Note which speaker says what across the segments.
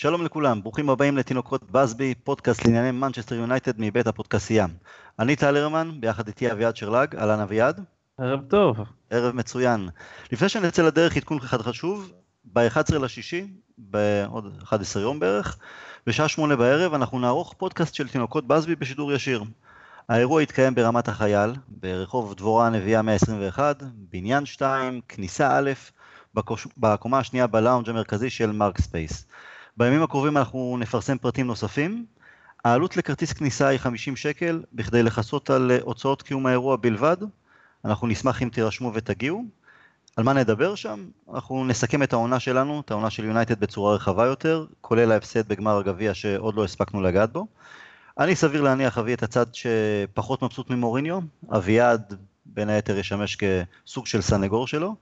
Speaker 1: שלום לכולם, ברוכים הבאים לתינוקות בסבי, פודקאסט לענייני מנצ'סטר יונייטד מבית הפודקסייה. אני טל הרמן, ביחד איתי אביעד שרלג, אהלן אביעד.
Speaker 2: ערב טוב.
Speaker 1: ערב מצוין. לפני שנצא לדרך עדכון אחד חשוב, ב-11 לשישי, בעוד 11 יום בערך, בשעה שמונה בערב אנחנו נערוך פודקאסט של תינוקות בסבי בשידור ישיר. האירוע יתקיים ברמת החייל, ברחוב דבורה הנביאה 121, בניין 2, כניסה א', בקומה השנייה בלאונג' המרכזי של מרק ספייס. בימים הקרובים אנחנו נפרסם פרטים נוספים. העלות לכרטיס כניסה היא 50 שקל, בכדי לכסות על הוצאות קיום האירוע בלבד. אנחנו נשמח אם תירשמו ותגיעו. על מה נדבר שם? אנחנו נסכם את העונה שלנו, את העונה של יונייטד בצורה רחבה יותר, כולל ההפסד בגמר הגביע שעוד לא הספקנו לגעת בו. אני סביר להניח אביא את הצד שפחות מבסוט ממוריניו, אביעד בין היתר ישמש כסוג של סנגור שלו.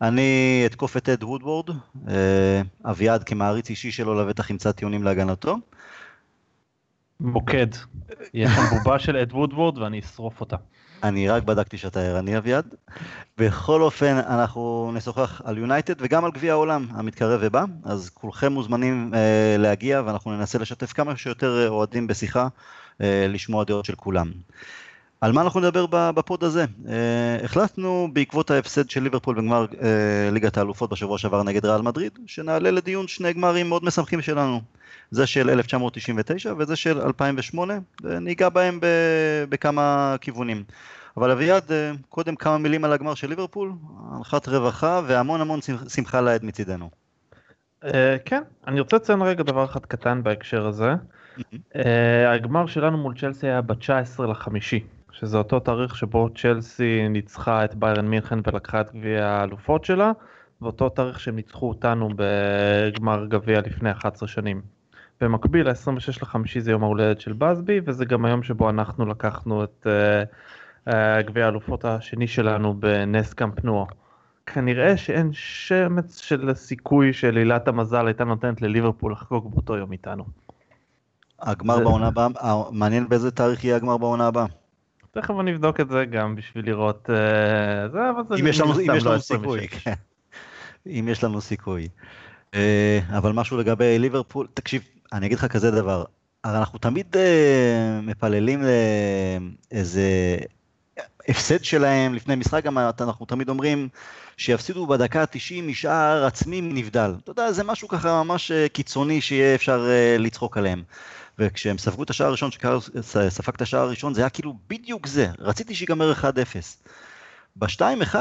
Speaker 1: אני אתקוף את אד וודוורד, אה, אביעד כמעריץ אישי שלו לבטח ימצא טיעונים להגנתו.
Speaker 2: מוקד, יש שם בובה של אד וודוורד ואני אשרוף אותה.
Speaker 1: אני רק בדקתי שאתה ערני אביעד. בכל אופן, אנחנו נשוחח על יונייטד וגם על גביע העולם המתקרב ובא, אז כולכם מוזמנים אה, להגיע ואנחנו ננסה לשתף כמה שיותר אוהדים בשיחה, אה, לשמוע דעות של כולם. על מה אנחנו נדבר בפוד הזה? Uh, החלטנו בעקבות ההפסד של ליברפול בגמר uh, ליגת האלופות בשבוע שעבר נגד ריאל מדריד, שנעלה לדיון שני גמרים מאוד משמחים שלנו. זה של 1999 וזה של 2008, וניגע בהם בכמה כיוונים. אבל אביעד, uh, קודם כמה מילים על הגמר של ליברפול, הנחת רווחה והמון המון שמחה לעד מצידנו.
Speaker 2: Uh, כן, אני רוצה לציין רגע דבר אחד קטן בהקשר הזה. Uh, הגמר שלנו מול צ'לסי היה ב-19 לחמישי. שזה אותו תאריך שבו צ'לסי ניצחה את ביירן מינכן ולקחה את גביע האלופות שלה, ואותו תאריך שהם ניצחו אותנו בגמר גביע לפני 11 שנים. במקביל, ה-26 לחמישי זה יום ההולדת של בסבי, וזה גם היום שבו אנחנו לקחנו את uh, uh, גביע האלופות השני שלנו בנס קאמפ נוע. כנראה שאין שמץ של סיכוי שלילת המזל הייתה נותנת לליברפול לחגוג באותו יום איתנו.
Speaker 1: הגמר זה... בעונה הבאה, מעניין באיזה תאריך יהיה הגמר בעונה הבאה.
Speaker 2: תכף אני אבדוק את זה גם בשביל לראות אה, זה, אבל זה
Speaker 1: אם יש לנו, אם יש לנו סיכוי. אם יש לנו סיכוי. אה, אבל משהו לגבי ליברפול, תקשיב, אני אגיד לך כזה דבר, הרי אנחנו תמיד אה, מפללים לאיזה הפסד שלהם לפני משחק, גם אנחנו תמיד אומרים שיפסידו בדקה ה-90 משער עצמי נבדל. אתה יודע, זה משהו ככה ממש קיצוני שיהיה אפשר לצחוק עליהם. וכשהם ספגו את השער הראשון, שקארלוס ספג את השער הראשון, זה היה כאילו בדיוק זה, רציתי שיגמר 1-0. ב-2-1,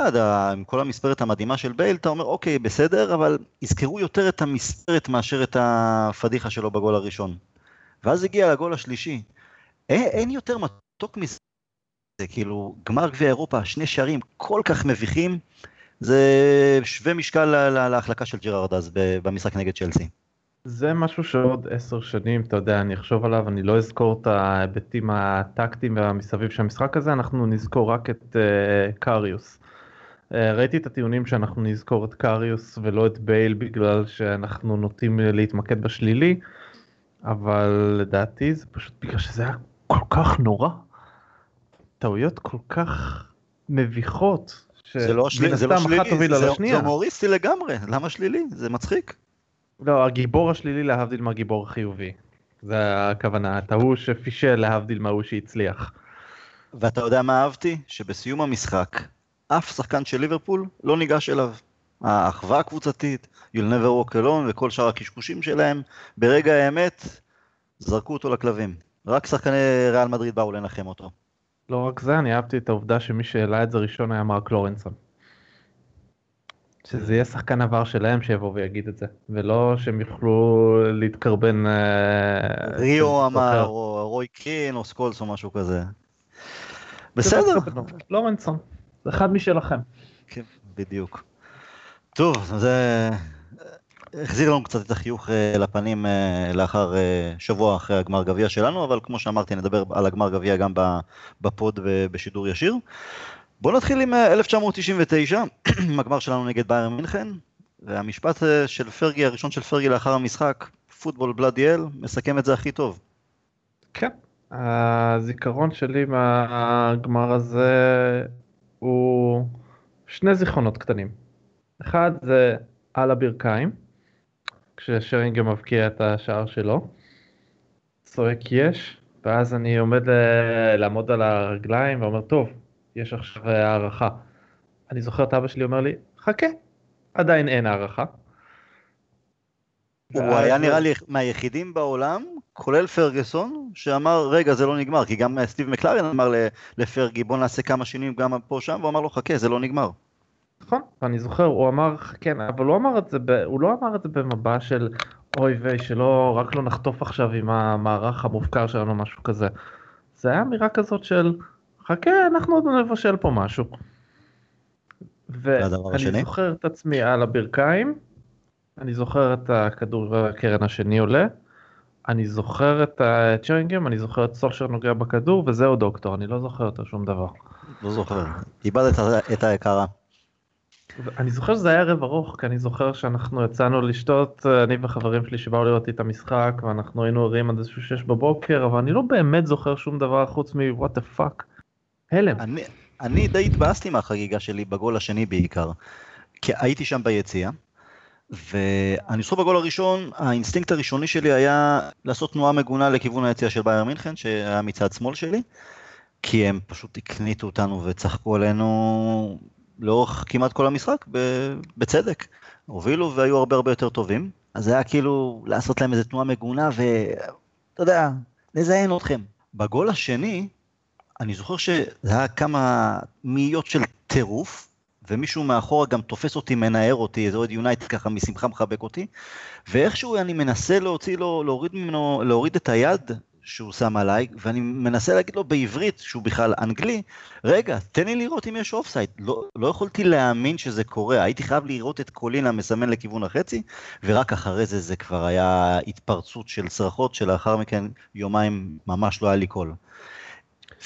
Speaker 1: עם כל המספרת המדהימה של בייל, אתה אומר, אוקיי, בסדר, אבל יזכרו יותר את המספרת מאשר את הפדיחה שלו בגול הראשון. ואז הגיע לגול השלישי. אין, אין יותר מתוק מזה, זה כאילו, גמר גביע אירופה, שני שערים כל כך מביכים, זה שווה משקל להחלקה של ג'רארד אז במשחק נגד צ'לסי.
Speaker 2: זה משהו שעוד עשר שנים, אתה יודע, אני אחשוב עליו, אני לא אזכור את ההיבטים הטקטיים והמסביב של המשחק הזה, אנחנו נזכור רק את uh, קריוס. Uh, ראיתי את הטיעונים שאנחנו נזכור את קריוס ולא את בייל בגלל שאנחנו נוטים להתמקד בשלילי, אבל לדעתי זה פשוט בגלל שזה היה כל כך נורא. טעויות כל כך מביכות,
Speaker 1: זה לא, שלי, זה לא שלילי, זה, זה הומוריסטי לגמרי, למה שלילי? זה מצחיק.
Speaker 2: לא, הגיבור השלילי להבדיל מהגיבור החיובי. זה הכוונה, את ההוא שפישל להבדיל מההוא שהצליח.
Speaker 1: ואתה יודע מה אהבתי? שבסיום המשחק, אף שחקן של ליברפול לא ניגש אליו. האחווה הקבוצתית, You'll never walk alone וכל שאר הקשקושים שלהם, ברגע האמת, זרקו אותו לכלבים. רק שחקני ריאל מדריד באו לנחם אותו.
Speaker 2: לא רק זה, אני אהבתי את העובדה שמי שהעלה את זה ראשון היה מרק לורנסון. שזה יהיה שחקן עבר שלהם שיבוא ויגיד את זה, ולא שהם יוכלו להתקרבן...
Speaker 1: אה, ריו אמר, או רוי קין, או סקולס או משהו כזה. בסדר.
Speaker 2: לורנסון, זה אחד משלכם.
Speaker 1: כן, בדיוק. טוב, זה החזיר לנו קצת את החיוך אה, לפנים אה, לאחר שבוע אחרי הגמר גביע שלנו, אבל כמו שאמרתי, נדבר על הגמר גביע גם בפוד ובשידור ישיר. בואו נתחיל עם 1999, אה, הגמר שלנו נגד ביירן מינכן, והמשפט אה, של פרגי, הראשון של פרגי לאחר המשחק, פוטבול בלאדי אל, מסכם את זה הכי טוב.
Speaker 2: כן, הזיכרון שלי מהגמר הזה הוא שני זיכרונות קטנים. אחד זה על הברכיים, כששרינגר מבקיע את השער שלו. צועק יש, ואז אני עומד לעמוד על הרגליים ואומר, טוב, יש עכשיו הערכה. אני זוכר את אבא שלי אומר לי, חכה, עדיין אין הערכה.
Speaker 1: הוא היה נראה לי מהיחידים בעולם, כולל פרגוסון, שאמר, רגע, זה לא נגמר, כי גם סטיב מקלרן אמר לפרגי, בוא נעשה כמה שינויים גם פה שם, והוא אמר לו, חכה, זה לא נגמר.
Speaker 2: נכון, אני זוכר, הוא אמר, כן, אבל הוא אמר את זה, ב, הוא לא אמר את זה במבע של אוי ויי, שלא, רק לא נחטוף עכשיו עם המערך המופקר שלנו, משהו כזה. זה היה אמירה כזאת של, חכה, אנחנו עוד נבשל פה משהו. ואני זוכר את עצמי על הברכיים, אני זוכר את הכדור הקרן השני עולה, אני זוכר את צ'רינגים, אני זוכר את סולשר נוגע בכדור, וזהו דוקטור, אני לא זוכר יותר שום דבר.
Speaker 1: לא זוכר, איבדת את היקרה.
Speaker 2: אני זוכר שזה היה ערב ארוך, כי אני זוכר שאנחנו יצאנו לשתות, אני וחברים שלי שבאו לראות את המשחק, ואנחנו היינו ערים עד איזשהו שש בבוקר, אבל אני לא באמת זוכר שום דבר חוץ מ-what the fuck. הלם.
Speaker 1: אני, אני די התבאסתי מהחגיגה שלי בגול השני בעיקר, כי הייתי שם ביציע. ואני זוכר בגול הראשון, האינסטינקט הראשוני שלי היה לעשות תנועה מגונה לכיוון היציע של ביירן מינכן, שהיה מצד שמאל שלי, כי הם פשוט הקניטו אותנו וצחקו עלינו לאורך כמעט כל המשחק, בצדק. הובילו והיו הרבה הרבה יותר טובים, אז זה היה כאילו לעשות להם איזה תנועה מגונה ואתה יודע, לזיין אתכם. בגול השני, אני זוכר שזה היה כמה מאיות של טירוף, ומישהו מאחורה גם תופס אותי, מנער אותי, איזה אוהד יונייטד ככה משמחה מחבק אותי, ואיכשהו אני מנסה להוציא לו, להוריד ממנו, להוריד את היד שהוא שם עליי, ואני מנסה להגיד לו בעברית, שהוא בכלל אנגלי, רגע, תן לי לראות אם יש אופסייד. לא, לא יכולתי להאמין שזה קורה, הייתי חייב לראות את קולינה מסמן לכיוון החצי, ורק אחרי זה זה כבר היה התפרצות של צרחות, שלאחר מכן יומיים ממש לא היה לי קול.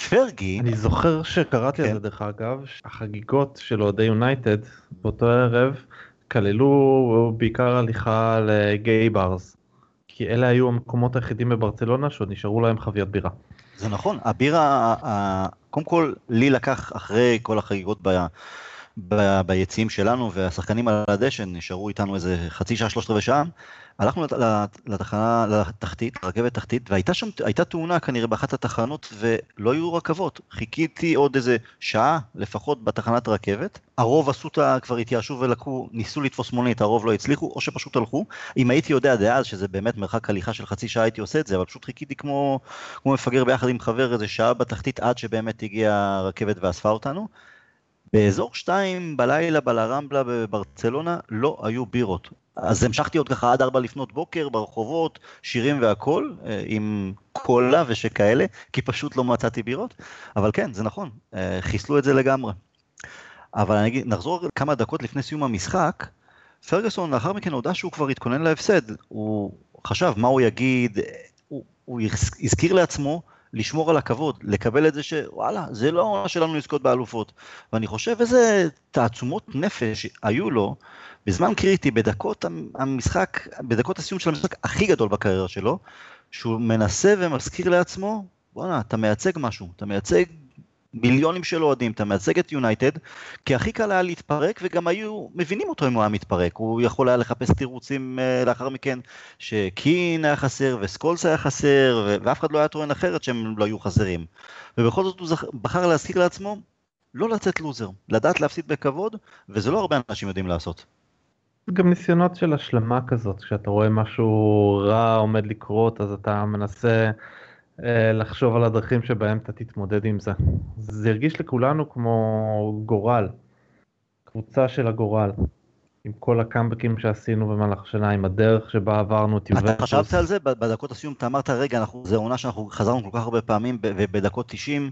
Speaker 1: פרגי...
Speaker 2: אני זוכר שקראתי כן. על זה דרך אגב, החגיגות של אוהדי יונייטד באותו ערב כללו בעיקר הליכה לגיי ברס. כי אלה היו המקומות היחידים בברצלונה שעוד נשארו להם חביות בירה.
Speaker 1: זה נכון, הבירה, קודם כל לי לקח אחרי כל החגיגות ב... ב... ביציעים שלנו והשחקנים על הדשא נשארו איתנו איזה חצי שעה, שלושת רבעי שעה, הלכנו לתחנה, לתחתית, רכבת תחתית, והייתה שם, הייתה תאונה כנראה באחת התחנות ולא היו רכבות. חיכיתי עוד איזה שעה לפחות בתחנת רכבת. הרוב עשו את ה... כבר התייאשו ולקחו, ניסו לתפוס מונית, הרוב לא הצליחו, או שפשוט הלכו. אם הייתי יודע דאז שזה באמת מרחק הליכה של חצי שעה הייתי עושה את זה, אבל פשוט חיכיתי כמו, כמו מפגר ביחד עם חבר איזה שעה בתחתית עד שבאמת הגיעה הרכבת ואספה אותנו. באזור שתיים בלילה בלרמבלה בברצלונה לא היו בירות. אז המשכתי עוד ככה עד ארבע לפנות בוקר ברחובות, שירים והכל, אה, עם קולה ושכאלה, כי פשוט לא מצאתי בירות. אבל כן, זה נכון, אה, חיסלו את זה לגמרי. אבל אני אגיד, נחזור כמה דקות לפני סיום המשחק, פרגוסון לאחר מכן הודה שהוא כבר התכונן להפסד. הוא חשב מה הוא יגיד, הוא, הוא הזכיר לעצמו לשמור על הכבוד, לקבל את זה שוואלה, זה לא העונה שלנו לזכות באלופות. ואני חושב איזה תעצומות נפש היו לו בזמן קריטי, בדקות המשחק, בדקות הסיום של המשחק הכי גדול בקריירה שלו, שהוא מנסה ומזכיר לעצמו, בואנה, אתה מייצג משהו, אתה מייצג מיליונים של אוהדים, אתה מייצג את יונייטד, כי הכי קל היה להתפרק, וגם היו מבינים אותו אם הוא היה מתפרק. הוא יכול היה לחפש תירוצים uh, לאחר מכן, שקין היה חסר, וסקולס היה חסר, ואף אחד לא היה טוען אחרת שהם לא היו חסרים. ובכל זאת הוא זכ... בחר להזכיר לעצמו, לא לצאת לוזר, לדעת להפסיד בכבוד, וזה לא הרבה אנשים יודעים לעשות.
Speaker 2: גם ניסיונות של השלמה כזאת, כשאתה רואה משהו רע עומד לקרות, אז אתה מנסה אה, לחשוב על הדרכים שבהם אתה תתמודד עם זה. זה הרגיש לכולנו כמו גורל, קבוצה של הגורל, עם כל הקאמבקים שעשינו במהלך השנה, עם הדרך שבה עברנו את
Speaker 1: יובנטוס. אתה חשבת על זה? בדקות הסיום אתה אמרת, רגע, זו עונה שאנחנו חזרנו כל כך הרבה פעמים, ובדקות 90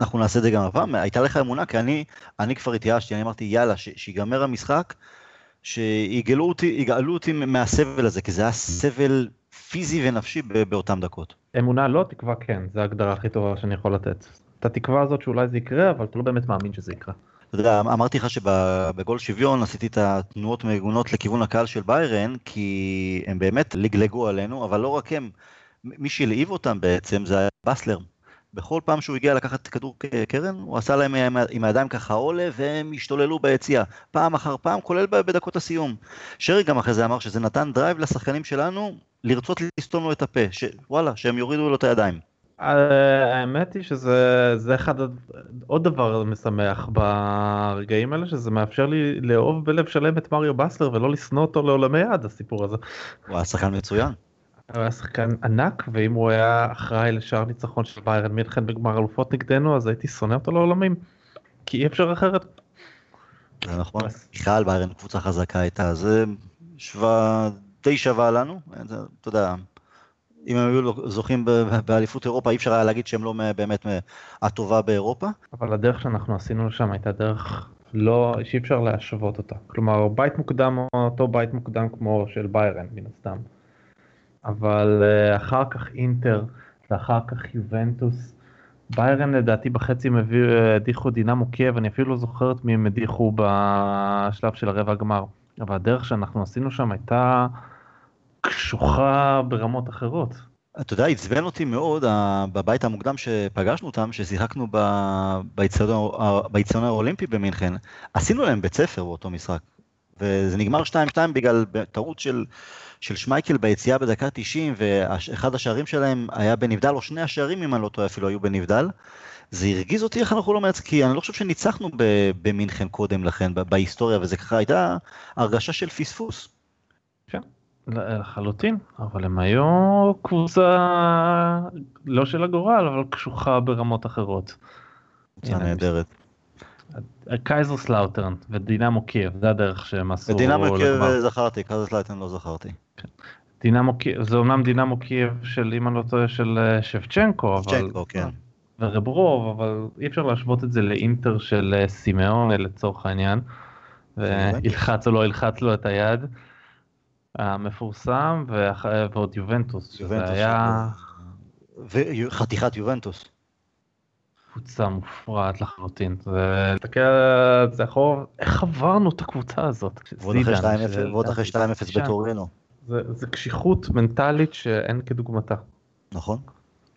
Speaker 1: אנחנו נעשה את זה גם הפעם. הייתה לך אמונה? כי אני, אני כבר התייאשתי, אני אמרתי, יאללה, שיגמר המשחק. שיגאלו אותי, אותי מהסבל הזה, כי זה היה סבל פיזי ונפשי באותן דקות.
Speaker 2: אמונה לא, תקווה כן, זו ההגדרה הכי טובה שאני יכול לתת. את התקווה הזאת שאולי זה יקרה, אבל אתה לא באמת מאמין שזה יקרה.
Speaker 1: אתה יודע, אמרתי לך שבגול שוויון עשיתי את התנועות מגונות לכיוון הקהל של ביירן, כי הם באמת לגלגו עלינו, אבל לא רק הם, מי שהלהיב אותם בעצם זה היה בסלר. בכל פעם שהוא הגיע לקחת כדור קרן, הוא עשה להם עם הידיים ככה עולה, והם השתוללו ביציע, פעם אחר פעם, כולל בדקות הסיום. שרי גם אחרי זה אמר שזה נתן drive לשחקנים שלנו לרצות לסתום לו את הפה, שוואלה, שהם יורידו לו את הידיים.
Speaker 2: האמת היא שזה אחד עוד דבר משמח ברגעים האלה שזה מאפשר לי לאהוב בלב שלם את מריו בסלר ולא לשנוא אותו לעולמי עד הסיפור הזה.
Speaker 1: הוא היה שחקן מצוין.
Speaker 2: הוא היה שחקן ענק ואם הוא היה אחראי לשער ניצחון של ביירן מינכן בגמר אלופות נגדנו אז הייתי שונא אותו לעולמים. כי אי אפשר אחרת.
Speaker 1: זה נכון. בכלל ביירן קבוצה חזקה הייתה זה שווה די שווה לנו. אתה יודע. אם הם היו זוכים באליפות אירופה, אי אפשר היה להגיד שהם לא באמת הטובה באירופה.
Speaker 2: אבל הדרך שאנחנו עשינו לשם הייתה דרך לא, שאי אפשר להשוות אותה. כלומר, בית מוקדם, אותו בית מוקדם כמו של ביירן, מן הסתם. אבל uh, אחר כך אינטר, ואחר כך יובנטוס. ביירן לדעתי בחצי הם הדיחו דינמו קייב, אני אפילו לא זוכרת מי הם הדיחו בשלב של הרבע הגמר. אבל הדרך שאנחנו עשינו שם הייתה קשוחה ברמות אחרות.
Speaker 1: אתה יודע, עצבן אותי מאוד בבית המוקדם שפגשנו אותם, ששיחקנו באיצטדיון האולימפי במינכן, עשינו להם בית ספר באותו משחק. וזה נגמר 2-2 בגלל טעות של, של שמייקל ביציאה בדקה 90, ואחד השערים שלהם היה בנבדל, או שני השערים, אם אני לא טועה, אפילו היו בנבדל. זה הרגיז אותי איך אנחנו לא מנצחים, כי אני לא חושב שניצחנו במינכן קודם לכן, בהיסטוריה, וזה ככה הייתה הרגשה של פספוס.
Speaker 2: לחלוטין, אבל הם היו קבוצה לא של הגורל, אבל קשוחה ברמות אחרות.
Speaker 1: קבוצה נהדרת.
Speaker 2: קייזרסלאוטרן ודינמו קייב, זה הדרך שהם עשו.
Speaker 1: ודינמו קייב זכרתי, קייזרסלאוטרן לא זכרתי. כן.
Speaker 2: דינמו קייב, זה אומנם דינמו קייב של אם אני לא טועה של אה, שבצ'נקו,
Speaker 1: אבל... כן.
Speaker 2: ורברוב, אבל אי אפשר להשוות את זה לאינטר של אה, סימאון לצורך העניין. וילחץ או לא ילחץ לו את היד. המפורסם ועוד יובנטוס,
Speaker 1: יובנטוס שזה היה... וחתיכת יובנטוס.
Speaker 2: קבוצה מופרעת לחלוטין. תסתכל על זה אחורה, איך עברנו את הקבוצה הזאת?
Speaker 1: ועוד אחרי 2-0 בטורינו.
Speaker 2: זה קשיחות מנטלית שאין כדוגמתה.
Speaker 1: נכון.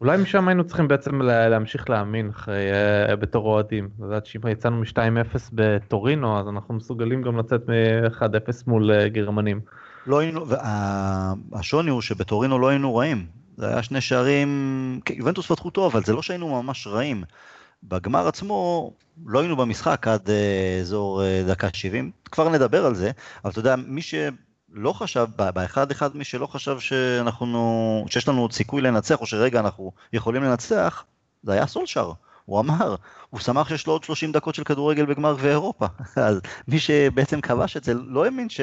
Speaker 2: אולי משם היינו צריכים בעצם להמשיך להאמין אחרי, אה, בתור אוהדים. לדעת שאם יצאנו מ-2-0 בטורינו אז אנחנו מסוגלים גם לצאת מ-1-0 מול אה, גרמנים.
Speaker 1: לא היינו, והשוני הוא שבטורינו לא היינו רעים. זה היה שני שערים, כן, יובנטוס פתחו טוב, אבל זה לא שהיינו ממש רעים. בגמר עצמו לא היינו במשחק עד uh, אזור uh, דקה 70, כבר נדבר על זה, אבל אתה יודע, מי שלא חשב, באחד אחד מי שלא חשב שאנחנו, שיש לנו עוד סיכוי לנצח, או שרגע אנחנו יכולים לנצח, זה היה סולשר. הוא אמר, הוא שמח שיש לו עוד 30 דקות של כדורגל בגמר גביע אירופה. אז מי שבעצם כבש את זה לא האמין ש...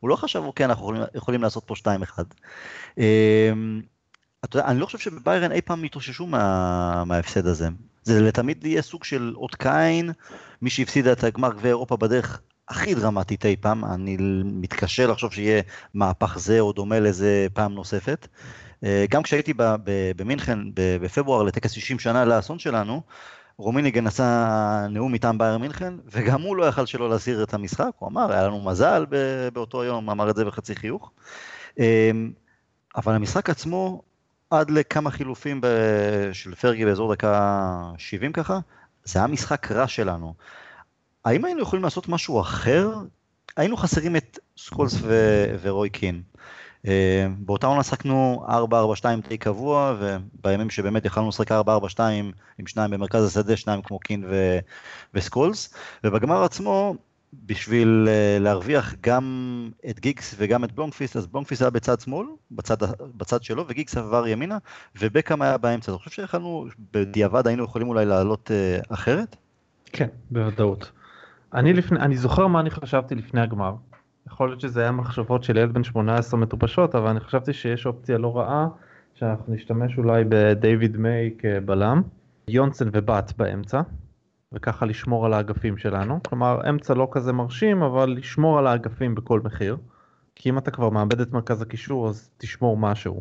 Speaker 1: הוא לא חשב, אוקיי, אנחנו יכולים, יכולים לעשות פה 2-1. אתה יודע, אני לא חושב שבביירן אי פעם יתאוששו מה, מההפסד הזה. זה לתמיד יהיה סוג של אות קין, מי שהפסידה את הגמר גביע אירופה בדרך הכי דרמטית אי פעם, אני מתקשה לחשוב שיהיה מהפך זה או דומה לזה פעם נוספת. אה, גם כשהייתי במינכן בפברואר לטקס 60 שנה לאסון שלנו, רומניגה עשה נאום מטעם באיירן מינכן, וגם הוא לא יכל שלא להזכיר את המשחק, הוא אמר, היה לנו מזל באותו יום, אמר את זה בחצי חיוך. אה, אבל המשחק עצמו, עד לכמה חילופים של פרגי באזור דקה 70 ככה, זה היה משחק רע שלנו. האם היינו יכולים לעשות משהו אחר? היינו חסרים את סקולס ו- ורוי קין. אה, באותה עונה שחקנו 4-4-2 די קבוע, ובימים שבאמת יכלנו לשחק 4-4-2 עם שניים במרכז השדה, שניים כמו קין ו- וסקולס, ובגמר עצמו, בשביל אה, להרוויח גם את גיגס וגם את בלונקפיסט, אז בלונקפיסט היה בצד שמאל, בצד, בצד שלו, וגיגס עבר ימינה, ובקאם היה באמצע. אתה חושב שיכלנו, בדיעבד היינו יכולים אולי לעלות אה, אחרת?
Speaker 2: כן, בוודאות. אני, לפני, אני זוכר מה אני חשבתי לפני הגמר, יכול להיות שזה היה מחשבות של ילד בן 18 מטופשות, אבל אני חשבתי שיש אופציה לא רעה, שאנחנו נשתמש אולי בדייוויד מיי כבלם, יונסן ובת באמצע, וככה לשמור על האגפים שלנו. כלומר, אמצע לא כזה מרשים, אבל לשמור על האגפים בכל מחיר. כי אם אתה כבר מאבד את מרכז הקישור, אז תשמור משהו.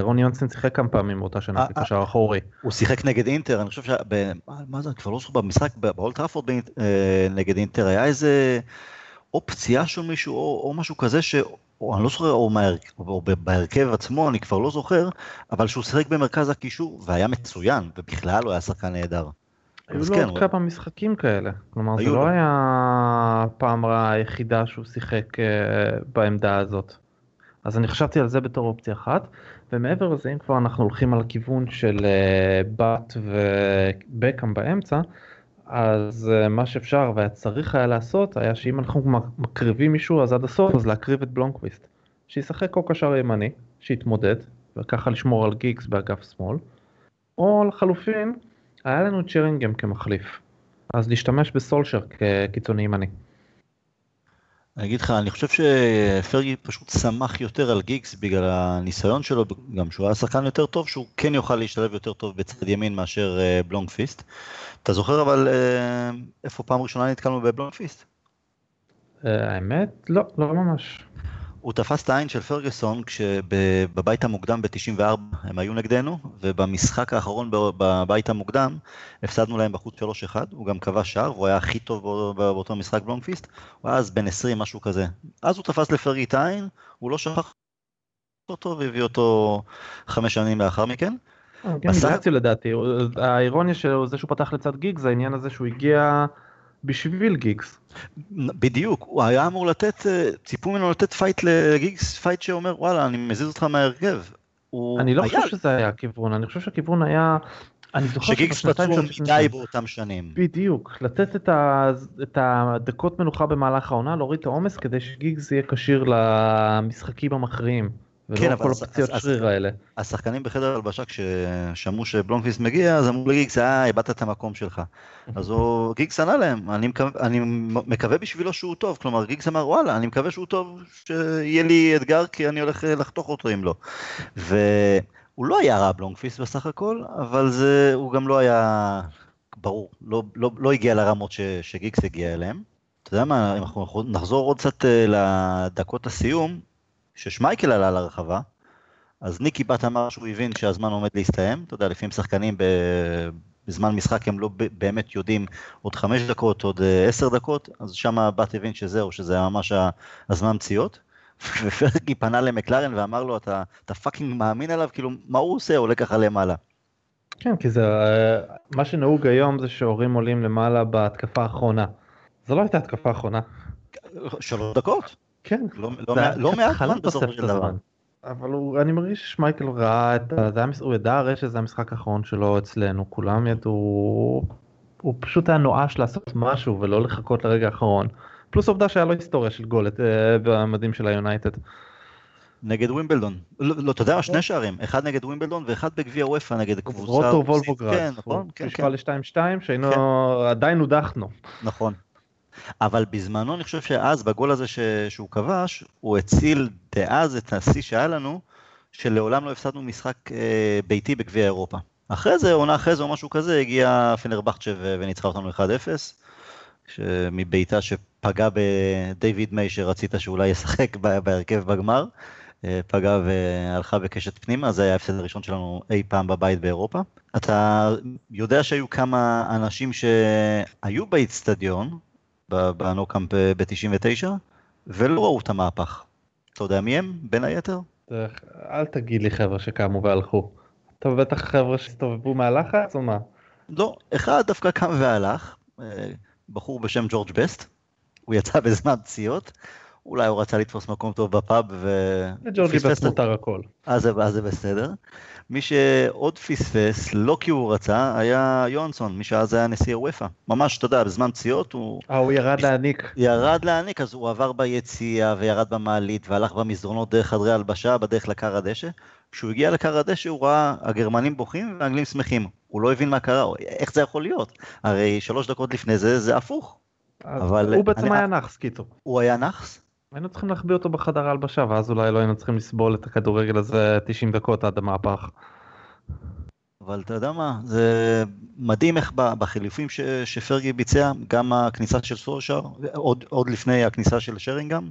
Speaker 2: רוני יונסן שיחק כמה פעמים באותה שנה אה, כקשר אחורי.
Speaker 1: הוא שיחק נגד אינטר, אני חושב ש... מה זה, אני כבר לא זוכר במשחק באולטראפורד אה, נגד אינטר, היה איזה... או פציעה של מישהו או, או משהו כזה שהוא או אני לא זוכר, או, מה, או בהרכב עצמו, אני כבר לא זוכר, אבל שהוא שיחק במרכז הקישור והיה מצוין, ובכלל הוא היה שחקן נהדר.
Speaker 2: היו לו כן, עוד כמה משחקים כאלה, כלומר זה לא היה הפעם היחידה שהוא שיחק אה, בעמדה הזאת. אז אני חשבתי על זה בתור אופציה אחת, ומעבר לזה אם כבר אנחנו הולכים על הכיוון של אה, בת ובקאם באמצע, אז uh, מה שאפשר והיה צריך היה לעשות היה שאם אנחנו מקריבים מישהו אז עד הסוף אז להקריב את בלונקוויסט. שישחק או קשר ימני, שיתמודד, וככה לשמור על גיגס באגף שמאל, או לחלופין, היה לנו את שרינגהם כמחליף, אז להשתמש בסולשר כקיצוני ימני.
Speaker 1: אני אגיד לך, אני חושב שפרגי פשוט שמח יותר על גיגס בגלל הניסיון שלו, גם שהוא היה שחקן יותר טוב, שהוא כן יוכל להשתלב יותר טוב בצד ימין מאשר אה, בלונגפיסט. אתה זוכר אבל אה, איפה פעם ראשונה נתקלנו בבלונגפיסט?
Speaker 2: אה, האמת? לא, לא ממש.
Speaker 1: הוא תפס את העין של פרגוסון כשבבית המוקדם ב-94 הם היו נגדנו, ובמשחק האחרון בבית המוקדם הפסדנו להם בחוץ 3-1, הוא גם כבש שער, והוא היה הכי טוב באותו משחק בלונגפיסט, הוא היה אז בן 20, משהו כזה. אז הוא תפס לפרגי את העין, הוא לא שכח אותו והביא אותו חמש שנים לאחר מכן.
Speaker 2: אה, כן, בסך... לדעתי, האירוניה שלו זה שהוא פתח לצד גיג, זה העניין הזה שהוא הגיע... בשביל גיגס.
Speaker 1: בדיוק, הוא היה אמור לתת, אה, ציפו ממנו לתת fight לגיגס, fight שאומר וואלה אני מזיז אותך מההרכב.
Speaker 2: אני לא חושב שזה היה הכיוון, אני חושב שהכיוון היה, אני
Speaker 1: זוכר שגיגס פצוע מדי באותם שנים.
Speaker 2: בדיוק, לתת את, ה, את הדקות מנוחה במהלך העונה, להוריד את העומס כדי שגיגס יהיה כשיר למשחקים המכריעים. כן, כל הפציעות שריר האלה.
Speaker 1: השחקנים בחדר הלבשה כששמעו שבלומפיסט מגיע, אז אמרו לגיגס, אה, איבדת את המקום שלך. אז הוא, גיגס ענה להם, אני מקווה, אני מקווה בשבילו שהוא טוב, כלומר גיגס אמר, וואלה, אני מקווה שהוא טוב, שיהיה לי אתגר, כי אני הולך לחתוך אותו אם לא. והוא לא היה רע בלונגפיסט בסך הכל, אבל זה, הוא גם לא היה, ברור, לא, לא, לא הגיע לרמות ש, שגיגס הגיע אליהם. אתה יודע מה, אם אנחנו נחזור עוד קצת אה, לדקות הסיום, ששמייכל עלה לרחבה, אז ניקי בת אמר שהוא הבין שהזמן עומד להסתיים, אתה יודע, לפעמים שחקנים ב... בזמן משחק הם לא באמת יודעים עוד חמש דקות, עוד אה, עשר דקות, אז שם בת הבין שזהו, שזה ממש הזמן פציעות. ופרגי פנה למקלרן ואמר לו, אתה, אתה fucking מאמין עליו? כאילו, מה הוא עושה? עולה ככה למעלה.
Speaker 2: כן, כי זה, אה, מה שנהוג היום זה ששוערים עולים למעלה בהתקפה האחרונה. זו לא הייתה התקפה אחרונה.
Speaker 1: שלוש דקות.
Speaker 2: כן,
Speaker 1: לא, לא, לא מעט זמן בסופו של דבר.
Speaker 2: אבל הוא, אני מרגיש ששמייכל ראה את ה... זה היה, הוא ידע הרי שזה המשחק האחרון שלו אצלנו, כולם ידעו... הוא פשוט היה נואש לעשות משהו ולא לחכות לרגע האחרון. פלוס העובדה שהיה לו היסטוריה של גולים אה, במדים של היונייטד.
Speaker 1: נגד ווימבלדון. לא, לא, אתה יודע שני שערים, אחד נגד ווימבלדון ואחד בגביע אופ"א נגד קבוצה...
Speaker 2: רוטור וולגוגרד. כן, נכון. כן, כן. ל-2-2 שהיינו, כן. עדיין הודחנו.
Speaker 1: נכון. אבל בזמנו אני חושב שאז בגול הזה ש... שהוא כבש, הוא הציל דאז את השיא שהיה לנו, שלעולם לא הפסדנו משחק אה, ביתי בגביע אירופה. אחרי זה, עונה אחרי זה או משהו כזה, הגיע פנרבכצ'ה וניצחה אותנו 1-0, מבעיטה שפגע בדיוויד מיי שרצית שאולי ישחק בהרכב בגמר. אה, פגע והלכה בקשת פנימה, זה היה ההפסד הראשון שלנו אי פעם בבית באירופה. אתה יודע שהיו כמה אנשים שהיו באיצטדיון, בנוקאמפ ב-99, ולא ראו את המהפך. אתה יודע מי הם, בין היתר?
Speaker 2: אל תגיד לי חבר'ה שקמו והלכו. אתה בטח חבר'ה שהסתובבו מהלחץ או מה?
Speaker 1: לא, אחד דווקא קם והלך, אה, בחור בשם ג'ורג' בסט, הוא יצא בזמן פציעות, אולי הוא רצה לתפוס מקום טוב בפאב ו...
Speaker 2: לג'ורג'י בסט מותר הכל.
Speaker 1: אז זה בסדר. מי שעוד פספס, לא כי הוא רצה, היה יונסון, מי שאז היה נשיא הוופא. ממש, אתה יודע, בזמן פציעות הוא...
Speaker 2: אה, הוא ירד להעניק.
Speaker 1: ירד להעניק, אז הוא עבר ביציאה וירד במעלית והלך במסדרונות דרך חדרי הלבשה, בדרך לכר הדשא. כשהוא הגיע לכר הדשא הוא ראה הגרמנים בוכים והאנגלים שמחים. הוא לא הבין מה קרה, איך זה יכול להיות? הרי שלוש דקות לפני זה, זה הפוך.
Speaker 2: אבל... הוא בעצם אני... היה נאחס, קיצור.
Speaker 1: הוא היה נאחס?
Speaker 2: היינו צריכים להחביא אותו בחדר ההלבשה ואז אולי לא היינו צריכים לסבול את הכדורגל הזה 90 דקות עד המהפך.
Speaker 1: אבל אתה יודע מה, זה מדהים איך בחילופים ש, שפרגי ביצע, גם הכניסה של סושר, עוד, עוד לפני הכניסה של שרינגהם,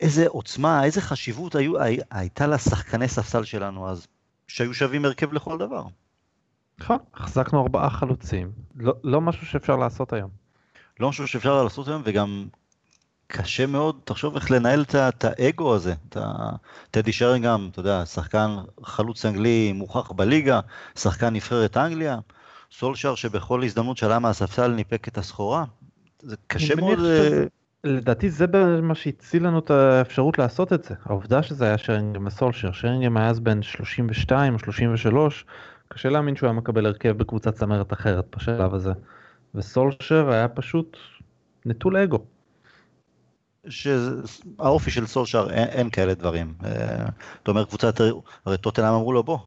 Speaker 1: איזה עוצמה, איזה חשיבות היו, הי, הייתה לשחקני ספסל שלנו אז, שהיו שווים הרכב לכל דבר.
Speaker 2: נכון, החזקנו ארבעה חלוצים, לא, לא משהו שאפשר לעשות היום.
Speaker 1: לא משהו שאפשר לעשות היום, וגם קשה מאוד, תחשוב איך לנהל את האגו הזה. טדי שרינגהם, אתה יודע, שחקן חלוץ אנגלי מוכח בליגה, שחקן נבחרת אנגליה, סולשר שבכל הזדמנות שעלה מהספסל ניפק את הסחורה. זה קשה מאוד. אה,
Speaker 2: לדעתי זה מה שהציל לנו את האפשרות לעשות את זה. העובדה שזה היה שרינגהם וסולשר, שרינגהם היה אז בן 32 או 33, קשה להאמין שהוא היה מקבל הרכב בקבוצת צמרת אחרת בשלב הזה. וסולשר היה פשוט נטול אגו.
Speaker 1: שהאופי של סולשר אין, אין כאלה דברים. אה, אתה אומר קבוצה יותר, הרי טוטנאם אמרו לו בוא,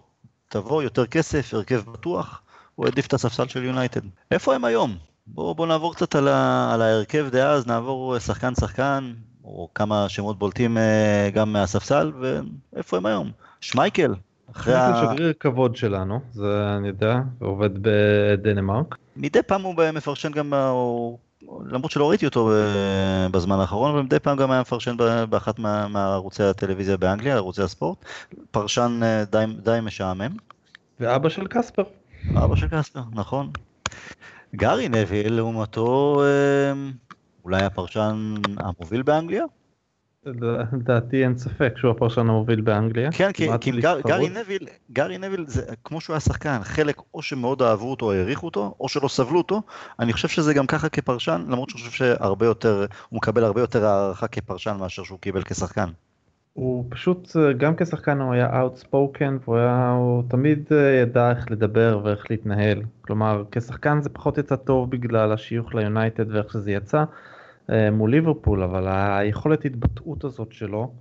Speaker 1: תבוא, יותר כסף, הרכב בטוח, הוא העדיף את הספסל של יונייטד. איפה הם היום? בואו בוא נעבור קצת על, ה, על ההרכב דאז, נעבור שחקן שחקן, או כמה שמות בולטים אה, גם מהספסל, ואיפה הם היום? שמייקל.
Speaker 2: אחרי ה... שגריר כבוד שלנו, זה אני יודע, עובד בדנמרק.
Speaker 1: מדי פעם הוא מפרשן גם, הוא למרות שלא ראיתי אותו אה, בזמן האחרון, אבל מדי פעם גם היה מפרשן באחת מערוצי הטלוויזיה באנגליה, ערוצי הספורט. פרשן אה, די, די משעמם.
Speaker 2: ואבא של קספר.
Speaker 1: אבא של קספר, נכון. גארי נוויל, לעומתו, אה, אולי הפרשן המוביל באנגליה?
Speaker 2: לדעתי אין ספק שהוא הפרשן המוביל באנגליה.
Speaker 1: כן, כי, כי גר, גארי נביל, גארי נביל זה כמו שהוא היה שחקן, חלק או שמאוד אהבו אותו או העריכו אותו, או שלא סבלו אותו. אני חושב שזה גם ככה כפרשן, למרות שאני חושב שהרבה יותר, הוא מקבל הרבה יותר הערכה כפרשן מאשר שהוא קיבל כשחקן.
Speaker 2: הוא פשוט, גם כשחקן הוא היה outspoken, והוא היה, הוא תמיד אה, ידע איך לדבר ואיך להתנהל. כלומר, כשחקן זה פחות יצא טוב בגלל השיוך ליונייטד ואיך שזה יצא. אה, מול ליברפול, אבל היכולת התבטאות הזאת שלו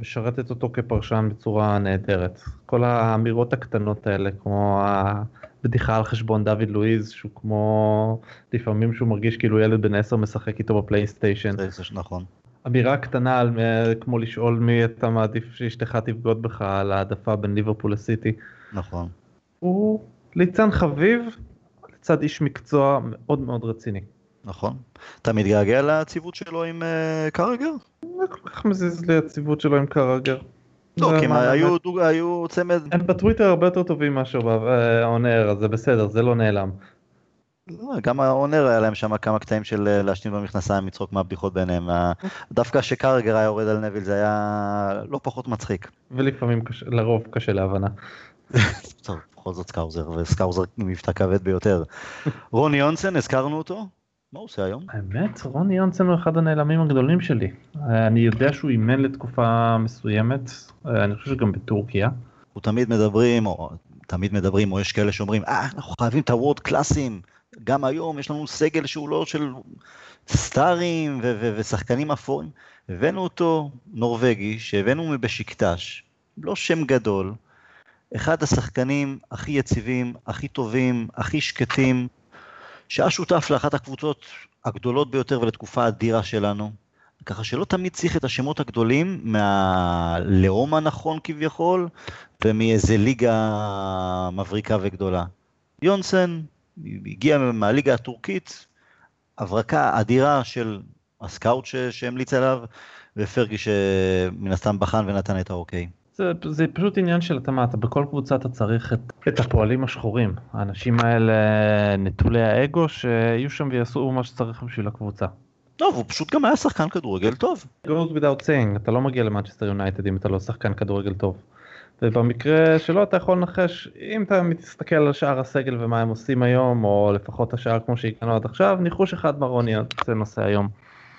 Speaker 2: משרתת אותו כפרשן בצורה נהדרת. כל האמירות הקטנות האלה, כמו הבדיחה על חשבון דוד לואיז, שהוא כמו לפעמים שהוא מרגיש כאילו ילד בן 10 משחק איתו בפלייסטיישן.
Speaker 1: נכון.
Speaker 2: אמירה קטנה על, אה, כמו לשאול מי אתה מעדיף שאשתך תבגוד בך על העדפה בין ליברפול לסיטי.
Speaker 1: נכון.
Speaker 2: הוא ליצן חביב לצד איש מקצוע מאוד מאוד רציני.
Speaker 1: נכון. אתה מתגעגע לציוות שלו עם uh, קראגר?
Speaker 2: לא כל כך מזיז לי הציוות שלו עם קראגר.
Speaker 1: לא, כי היו, דוג... היו צמד...
Speaker 2: הם בטוויטר הרבה יותר טובים מאשר ב on air, אז זה בסדר, זה לא נעלם.
Speaker 1: לא, גם ה on air היה להם שם כמה קטעים של אה, להשתין במכנסיים, לצחוק מהבדיחות ביניהם. דווקא שקראגר היה יורד על נוויל זה היה לא פחות מצחיק.
Speaker 2: ולפעמים לרוב קשה להבנה.
Speaker 1: טוב, בכל זאת Scouser, ו Scouser עם מבטא כבד ביותר. רוני יונסן, הזכרנו אותו? מה הוא עושה היום?
Speaker 2: האמת, רוני יונסן הוא אחד הנעלמים הגדולים שלי. אני יודע שהוא אימן לתקופה מסוימת, אני חושב שגם בטורקיה.
Speaker 1: הוא תמיד מדברים, או תמיד מדברים, או יש כאלה שאומרים, אה, אנחנו חייבים את הוורד קלאסים. גם היום יש לנו סגל שהוא לא של סטארים ו- ו- ושחקנים אפורים. הבאנו אותו נורבגי, שהבאנו מבשיקטש, לא שם גדול, אחד השחקנים הכי יציבים, הכי טובים, הכי שקטים, שהיה שותף לאחת הקבוצות הגדולות ביותר ולתקופה אדירה שלנו, ככה שלא תמיד צריך את השמות הגדולים מהלאום הנכון כביכול, ומאיזה ליגה מבריקה וגדולה. יונסן הגיע מהליגה הטורקית, הברקה אדירה של הסקאוט שהמליץ עליו, ופרגי שמן הסתם בחן ונתן את האוקיי.
Speaker 2: זה, זה פשוט עניין של התאמה, אתה בכל קבוצה אתה צריך את, את הפועלים השחורים, האנשים האלה נטולי האגו שיהיו שם ויעשו מה שצריך בשביל הקבוצה.
Speaker 1: טוב, הוא פשוט גם היה שחקן כדורגל טוב.
Speaker 2: goes without saying, אתה לא מגיע למנצ'סטר יונייטד אם אתה לא שחקן כדורגל טוב. ובמקרה שלו אתה יכול לנחש, אם אתה מסתכל על שאר הסגל ומה הם עושים היום, או לפחות השאר כמו שהגענו עד עכשיו, ניחוש אחד מרוני זה נושא היום.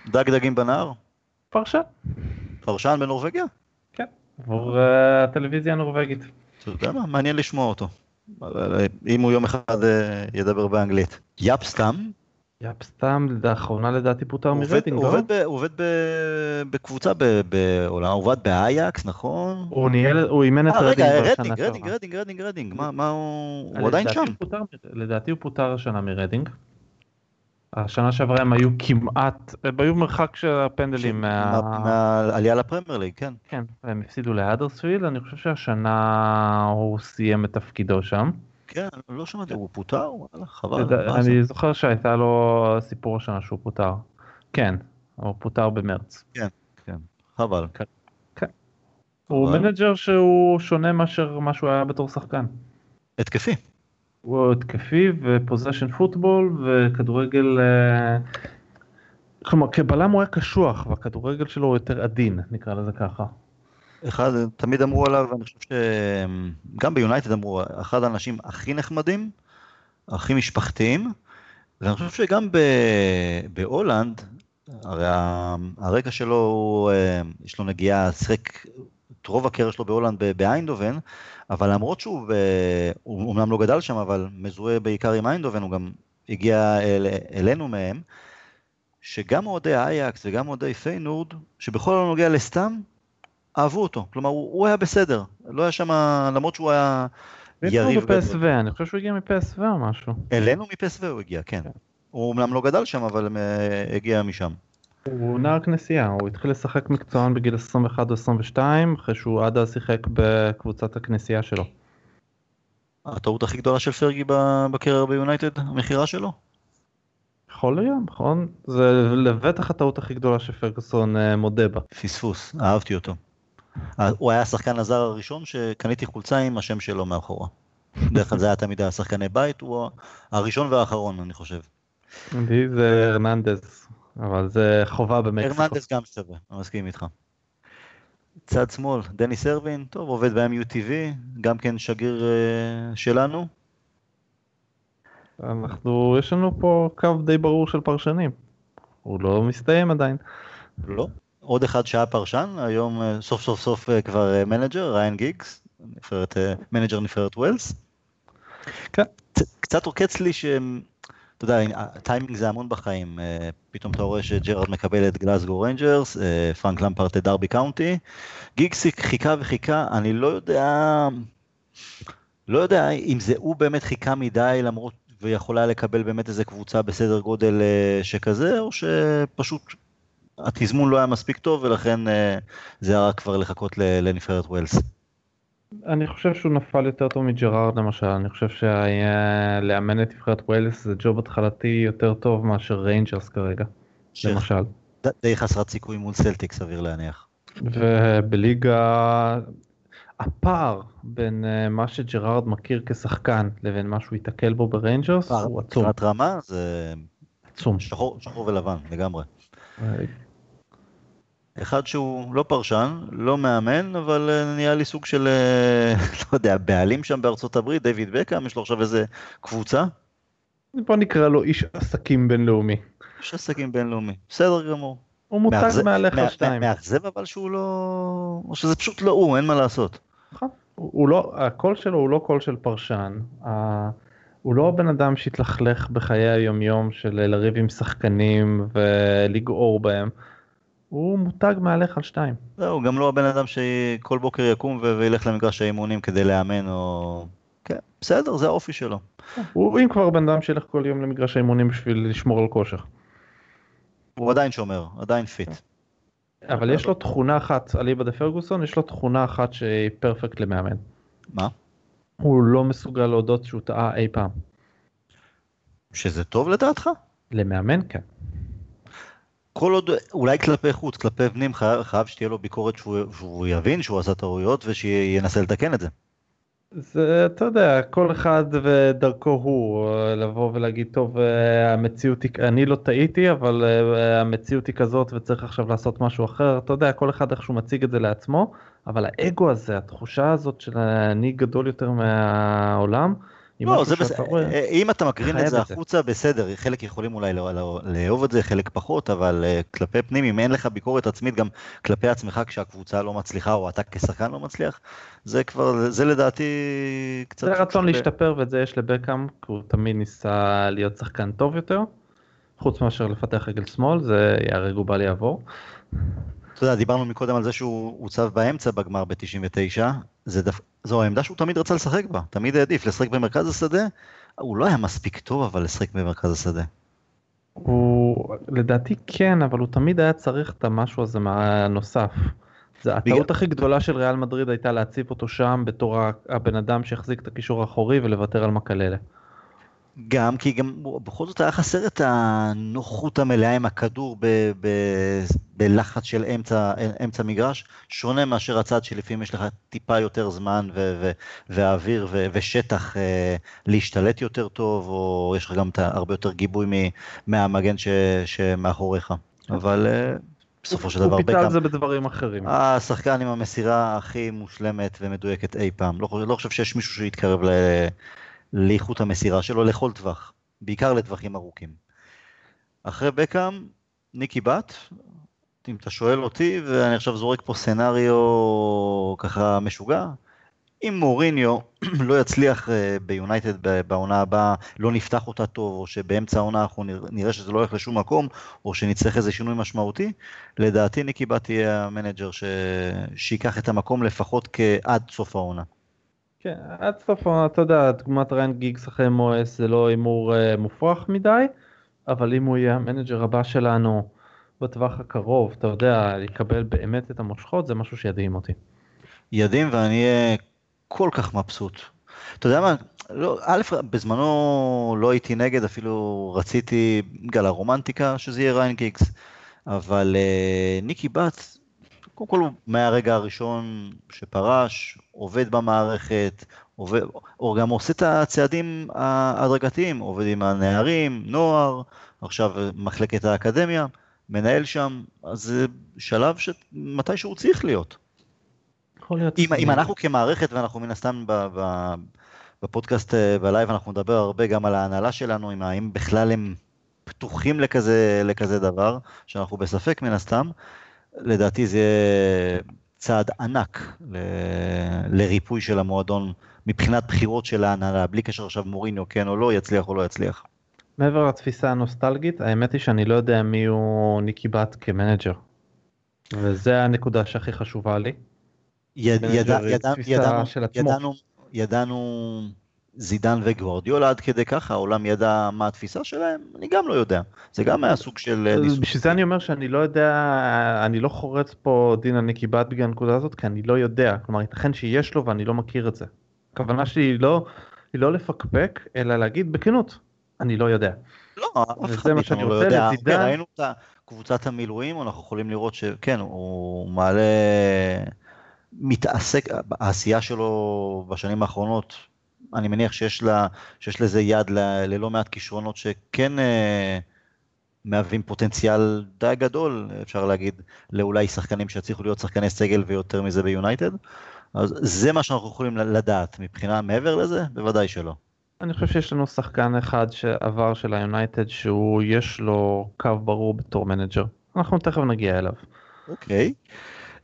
Speaker 1: דג דגים בנהר?
Speaker 2: פרשן.
Speaker 1: פרשן בנורבגיה?
Speaker 2: עבור אה, הטלוויזיה הנורבגית.
Speaker 1: אתה יודע מה? מעניין לשמוע אותו. אם הוא יום אחד אה, ידבר באנגלית. יאפ סטאם?
Speaker 2: יאפ סטאם, לאחרונה לדעתי פוטר מרדינג,
Speaker 1: לא? הוא עובד בקבוצה בעולם, הוא עובד באייאקס, נכון?
Speaker 2: הוא אימן את
Speaker 1: אה, רדינג בשנה שעברה. רדינג, רדינג, רדינג, רדינג, מה הוא... הוא עדיין שם.
Speaker 2: לדעתי הוא פוטר השנה מרדינג. השנה שעברה הם היו כמעט, הם היו מרחק של הפנדלים
Speaker 1: מה... מהעלייה לפרמייר ליג, כן.
Speaker 2: כן, הם הפסידו להאדרספילד, אני חושב שהשנה הוא סיים את תפקידו שם.
Speaker 1: כן, לא שמעתי, הוא פוטר? חבל.
Speaker 2: אני זוכר שהייתה לו סיפור השנה שהוא פוטר. כן, הוא פוטר במרץ.
Speaker 1: כן, כן, חבל.
Speaker 2: כן. כן. הוא manager שהוא שונה מאשר מה שהוא היה בתור שחקן.
Speaker 1: התקפי.
Speaker 2: הוא התקפי ו possession football וכדורגל אה, כלומר, כבלם הוא היה קשוח, והכדורגל שלו הוא יותר עדין, נקרא לזה ככה.
Speaker 1: אחד, תמיד אמרו עליו, אני חושב שגם ביונייטד אמרו, אחד האנשים הכי נחמדים, הכי משפחתיים, ואני חושב שגם בהולנד, הרי הרקע שלו, הוא, אה, יש לו נגיעה, שיחק את רוב הקריירה שלו בהולנד באיינדובן, אבל למרות שהוא, הוא אומנם לא גדל שם, אבל מזוהה בעיקר עם איינדובן, הוא גם הגיע אל, אלינו מהם, שגם אוהדי אייאקס וגם אוהדי פיינורד, שבכל הנוגע לסטאם, אהבו אותו. כלומר, הוא, הוא היה בסדר. לא היה שם, למרות שהוא היה
Speaker 2: יריב גדול. אני חושב שהוא הגיע מפ.ס.וו או משהו.
Speaker 1: אלינו מפ.ס.וו הוא הגיע, כן. כן. הוא אומנם לא גדל שם, אבל uh, הגיע משם.
Speaker 2: הוא נער כנסייה, הוא התחיל לשחק מקצוען בגיל 21 או 22, אחרי שהוא עד אז שיחק בקבוצת הכנסייה שלו.
Speaker 1: הטעות הכי גדולה של פרגי בקריירה ביונייטד, המכירה שלו?
Speaker 2: יכול להיות, נכון? זה לבטח הטעות הכי גדולה שפרגוסון uh, מודה בה.
Speaker 1: פספוס, אהבתי אותו. אה, הוא היה השחקן הזר הראשון שקניתי חולצה עם השם שלו מאחורה. בדרך כלל זה היה תמיד השחקני בית, הוא הראשון והאחרון אני חושב.
Speaker 2: לי זה הרננדז, אבל זה חובה במקסיקו.
Speaker 1: הרננדז גם שווה, אני מסכים איתך. צד שמאל, דניס ארווין, טוב, עובד ב-MUTV, גם כן שגריר אה, שלנו.
Speaker 2: אנחנו, יש לנו פה קו די ברור של פרשנים. הוא לא מסתיים עדיין.
Speaker 1: לא. עוד אחד שהיה פרשן, היום אה, סוף סוף סוף אה, כבר מנג'ר, ריין גיגס, uh, מנג'ר נבחרת ווילס. כן. קצת עוקץ לי שהם... אתה יודע, הטיימינג זה המון בחיים, אה, פתאום אתה רואה שג'רארד מקבל את ריינג'רס, אה, פרנק למפארד את דרבי קאונטי, גיגסי חיכה וחיכה, אני לא יודע, לא יודע אם זה הוא באמת חיכה מדי למרות ויכולה לקבל באמת איזה קבוצה בסדר גודל אה, שכזה, או שפשוט התזמון לא היה מספיק טוב ולכן זה היה רק כבר לחכות לנבחרת ווילס.
Speaker 2: אני חושב שהוא נפל יותר טוב מג'רארד למשל, אני חושב שלאמן את נבחרת ווילס זה ג'וב התחלתי יותר טוב מאשר ריינג'רס כרגע, ש... למשל.
Speaker 1: די חסרת סיכוי מול סלטיק סביר להניח.
Speaker 2: ובליגה הפער בין אה, מה שג'רארד מכיר כשחקן לבין מה שהוא ייתקל בו בריינג'רס הוא עצום.
Speaker 1: מבחינת רמה זה עצום. שחור, שחור ולבן לגמרי. אה, אחד שהוא לא פרשן, לא מאמן, אבל אה, נהיה לי סוג של, אה, לא יודע, בעלים שם בארצות הברית, דיוויד בקאם, יש לו עכשיו איזה קבוצה.
Speaker 2: בוא נקרא לו איש עסקים בינלאומי.
Speaker 1: איש עסקים בינלאומי, בסדר גמור.
Speaker 2: הוא מותג מהלך על שתיים.
Speaker 1: מאכזב אבל שהוא לא... או שזה פשוט לא הוא, אין מה לעשות.
Speaker 2: נכון. הוא לא, הקול שלו הוא לא קול של פרשן. הוא לא הבן אדם שהתלכלך בחיי היומיום של לריב עם שחקנים ולגעור בהם. הוא מותג מהלך על שתיים.
Speaker 1: זהו, גם לא הבן אדם שכל בוקר יקום וילך למגרש האימונים כדי לאמן או... כן, בסדר, זה האופי שלו.
Speaker 2: הוא אם כבר בן אדם שילך כל יום למגרש האימונים בשביל לשמור על כושר.
Speaker 1: הוא עדיין שומר, עדיין fit.
Speaker 2: אבל יש לו תכונה אחת, אליבא דה פרגוסון, יש לו תכונה אחת שהיא perfect למאמן.
Speaker 1: מה?
Speaker 2: הוא לא מסוגל להודות שהוא טעה אי פעם.
Speaker 1: שזה טוב לדעתך?
Speaker 2: למאמן כן.
Speaker 1: כל עוד, אולי כלפי חוץ, כלפי פנים, חייב, חייב שתהיה לו ביקורת שהוא, שהוא יבין שהוא עשה טעויות ושינסה לתקן את זה.
Speaker 2: זה, אתה יודע, כל אחד ודרכו הוא, לבוא ולהגיד, טוב, המציאות היא, אני לא טעיתי, אבל אה, המציאות היא כזאת וצריך עכשיו לעשות משהו אחר, אתה יודע, כל אחד איך שהוא מציג את זה לעצמו, אבל האגו הזה, התחושה הזאת של אני גדול יותר מהעולם,
Speaker 1: לא, זה בסדר, אם אתה מקרין את זה החוצה, בסדר, חלק יכולים אולי לא, לא, לאהוב את זה, חלק פחות, אבל אה, כלפי פנים, אם אין לך ביקורת עצמית גם כלפי עצמך כשהקבוצה לא מצליחה, או אתה כשחקן לא מצליח, זה כבר, זה לדעתי קצת...
Speaker 2: זה רצון להשתפר, ואת זה יש לבקאם, כי הוא תמיד ניסה להיות שחקן טוב יותר, חוץ מאשר לפתח רגל שמאל, זה ייהרג ובל יעבור.
Speaker 1: אתה יודע, דיברנו מקודם על זה שהוא הוצב באמצע בגמר ב-99, דפ... זו העמדה שהוא תמיד רצה לשחק בה, תמיד העדיף לשחק במרכז השדה, הוא לא היה מספיק טוב אבל לשחק במרכז השדה.
Speaker 2: הוא לדעתי כן, אבל הוא תמיד היה צריך את המשהו הזה מהנוסף. זה הטעות בגלל... הכי גדולה של ריאל מדריד הייתה להציב אותו שם בתור הבן אדם שיחזיק את הקישור האחורי ולוותר על מקללה.
Speaker 1: גם כי גם בכל זאת היה חסר את הנוחות המלאה עם הכדור ב, ב, בלחץ של אמצע, אמצע מגרש, שונה מאשר הצד שלפעמים יש לך טיפה יותר זמן ו, ו, ואוויר ו, ושטח אה, להשתלט יותר טוב, או יש לך גם הרבה יותר גיבוי מהמגן ש, שמאחוריך. אבל אה, בסופו של דבר
Speaker 2: הוא פיצה על זה בדברים אחרים.
Speaker 1: השחקן עם המסירה הכי מושלמת ומדויקת אי פעם. לא, לא חושב שיש מישהו שיתקרב ל... לאיכות המסירה שלו לכל טווח, בעיקר לטווחים ארוכים. אחרי בקאם, ניקי באט, אם אתה שואל אותי, ואני עכשיו זורק פה scenario ככה משוגע, אם מוריניו לא יצליח אה, ביונייטד בעונה הבאה, לא נפתח אותה טוב, או שבאמצע העונה אנחנו נראה שזה לא הולך לשום מקום, או שנצטרך איזה שינוי משמעותי, לדעתי ניקי באט יהיה המנג'ר ש... שיקח את המקום לפחות כעד סוף העונה.
Speaker 2: כן, עד סוף העונה, אתה יודע, דוגמת ריין גיגס אחרי מויס זה לא הימור אה, מופרך מדי, אבל אם הוא יהיה המנג'ר הבא שלנו בטווח הקרוב, אתה יודע, יקבל באמת את המושכות, זה משהו שידהים אותי.
Speaker 1: ידהים ואני אהיה כל כך מבסוט. אתה יודע מה, לא, א', בזמנו לא הייתי נגד, אפילו רציתי, בגלל הרומנטיקה, שזה יהיה ריין גיגס, אבל אה, ניקי באט, קודם כל מהרגע הראשון שפרש, עובד במערכת, עובד, או גם עושה את הצעדים ההדרגתיים, עובד עם הנערים, נוער, עכשיו מחלקת האקדמיה, מנהל שם, אז זה שלב שמתי שהוא צריך להיות. יכול להיות. אם, אם אנחנו כמערכת, ואנחנו מן הסתם ב, ב, בפודקאסט אה, בלייב, אנחנו נדבר הרבה גם על ההנהלה שלנו, עם האם בכלל הם פתוחים לכזה, לכזה דבר, שאנחנו בספק מן הסתם, לדעתי זה צעד ענק ל, לריפוי של המועדון מבחינת בחירות של ההנהלה, בלי קשר עכשיו מוריניו כן או לא, יצליח או לא יצליח.
Speaker 2: מעבר לתפיסה הנוסטלגית, האמת היא שאני לא יודע מי הוא ניקי בת כמנג'ר. וזה הנקודה שהכי חשובה לי.
Speaker 1: יד, יד, יד, ידענו, ידענו, ידענו זידן וגוורדיולה עד כדי ככה, העולם ידע מה התפיסה שלהם? אני גם לא יודע. זה גם היה סוג של
Speaker 2: אה, ניסוי. בשביל זה אני אומר שאני לא יודע, אני לא חורץ פה דין הנקי בת בגלל הנקודה הזאת, כי אני לא יודע. כלומר, ייתכן שיש לו ואני לא מכיר את זה. הכוונה שלי היא לא, היא לא לפקפק, אלא להגיד בכנות, אני לא יודע.
Speaker 1: לא, אף אחד מאיתנו לא יודע. לצידן... ראינו את קבוצת המילואים, אנחנו יכולים לראות שכן, הוא מעלה... מתעסק, העשייה שלו בשנים האחרונות, אני מניח שיש, לה, שיש לזה יד ל, ללא מעט כישרונות שכן אה, מהווים פוטנציאל די גדול, אפשר להגיד, לאולי שחקנים שיצליחו להיות שחקני סגל ויותר מזה ביונייטד. אז זה מה שאנחנו יכולים לדעת, מבחינה מעבר לזה, בוודאי שלא.
Speaker 2: אני חושב שיש לנו שחקן אחד שעבר של היונייטד שהוא יש לו קו ברור בתור מנג'ר. אנחנו תכף נגיע אליו.
Speaker 1: אוקיי. Okay.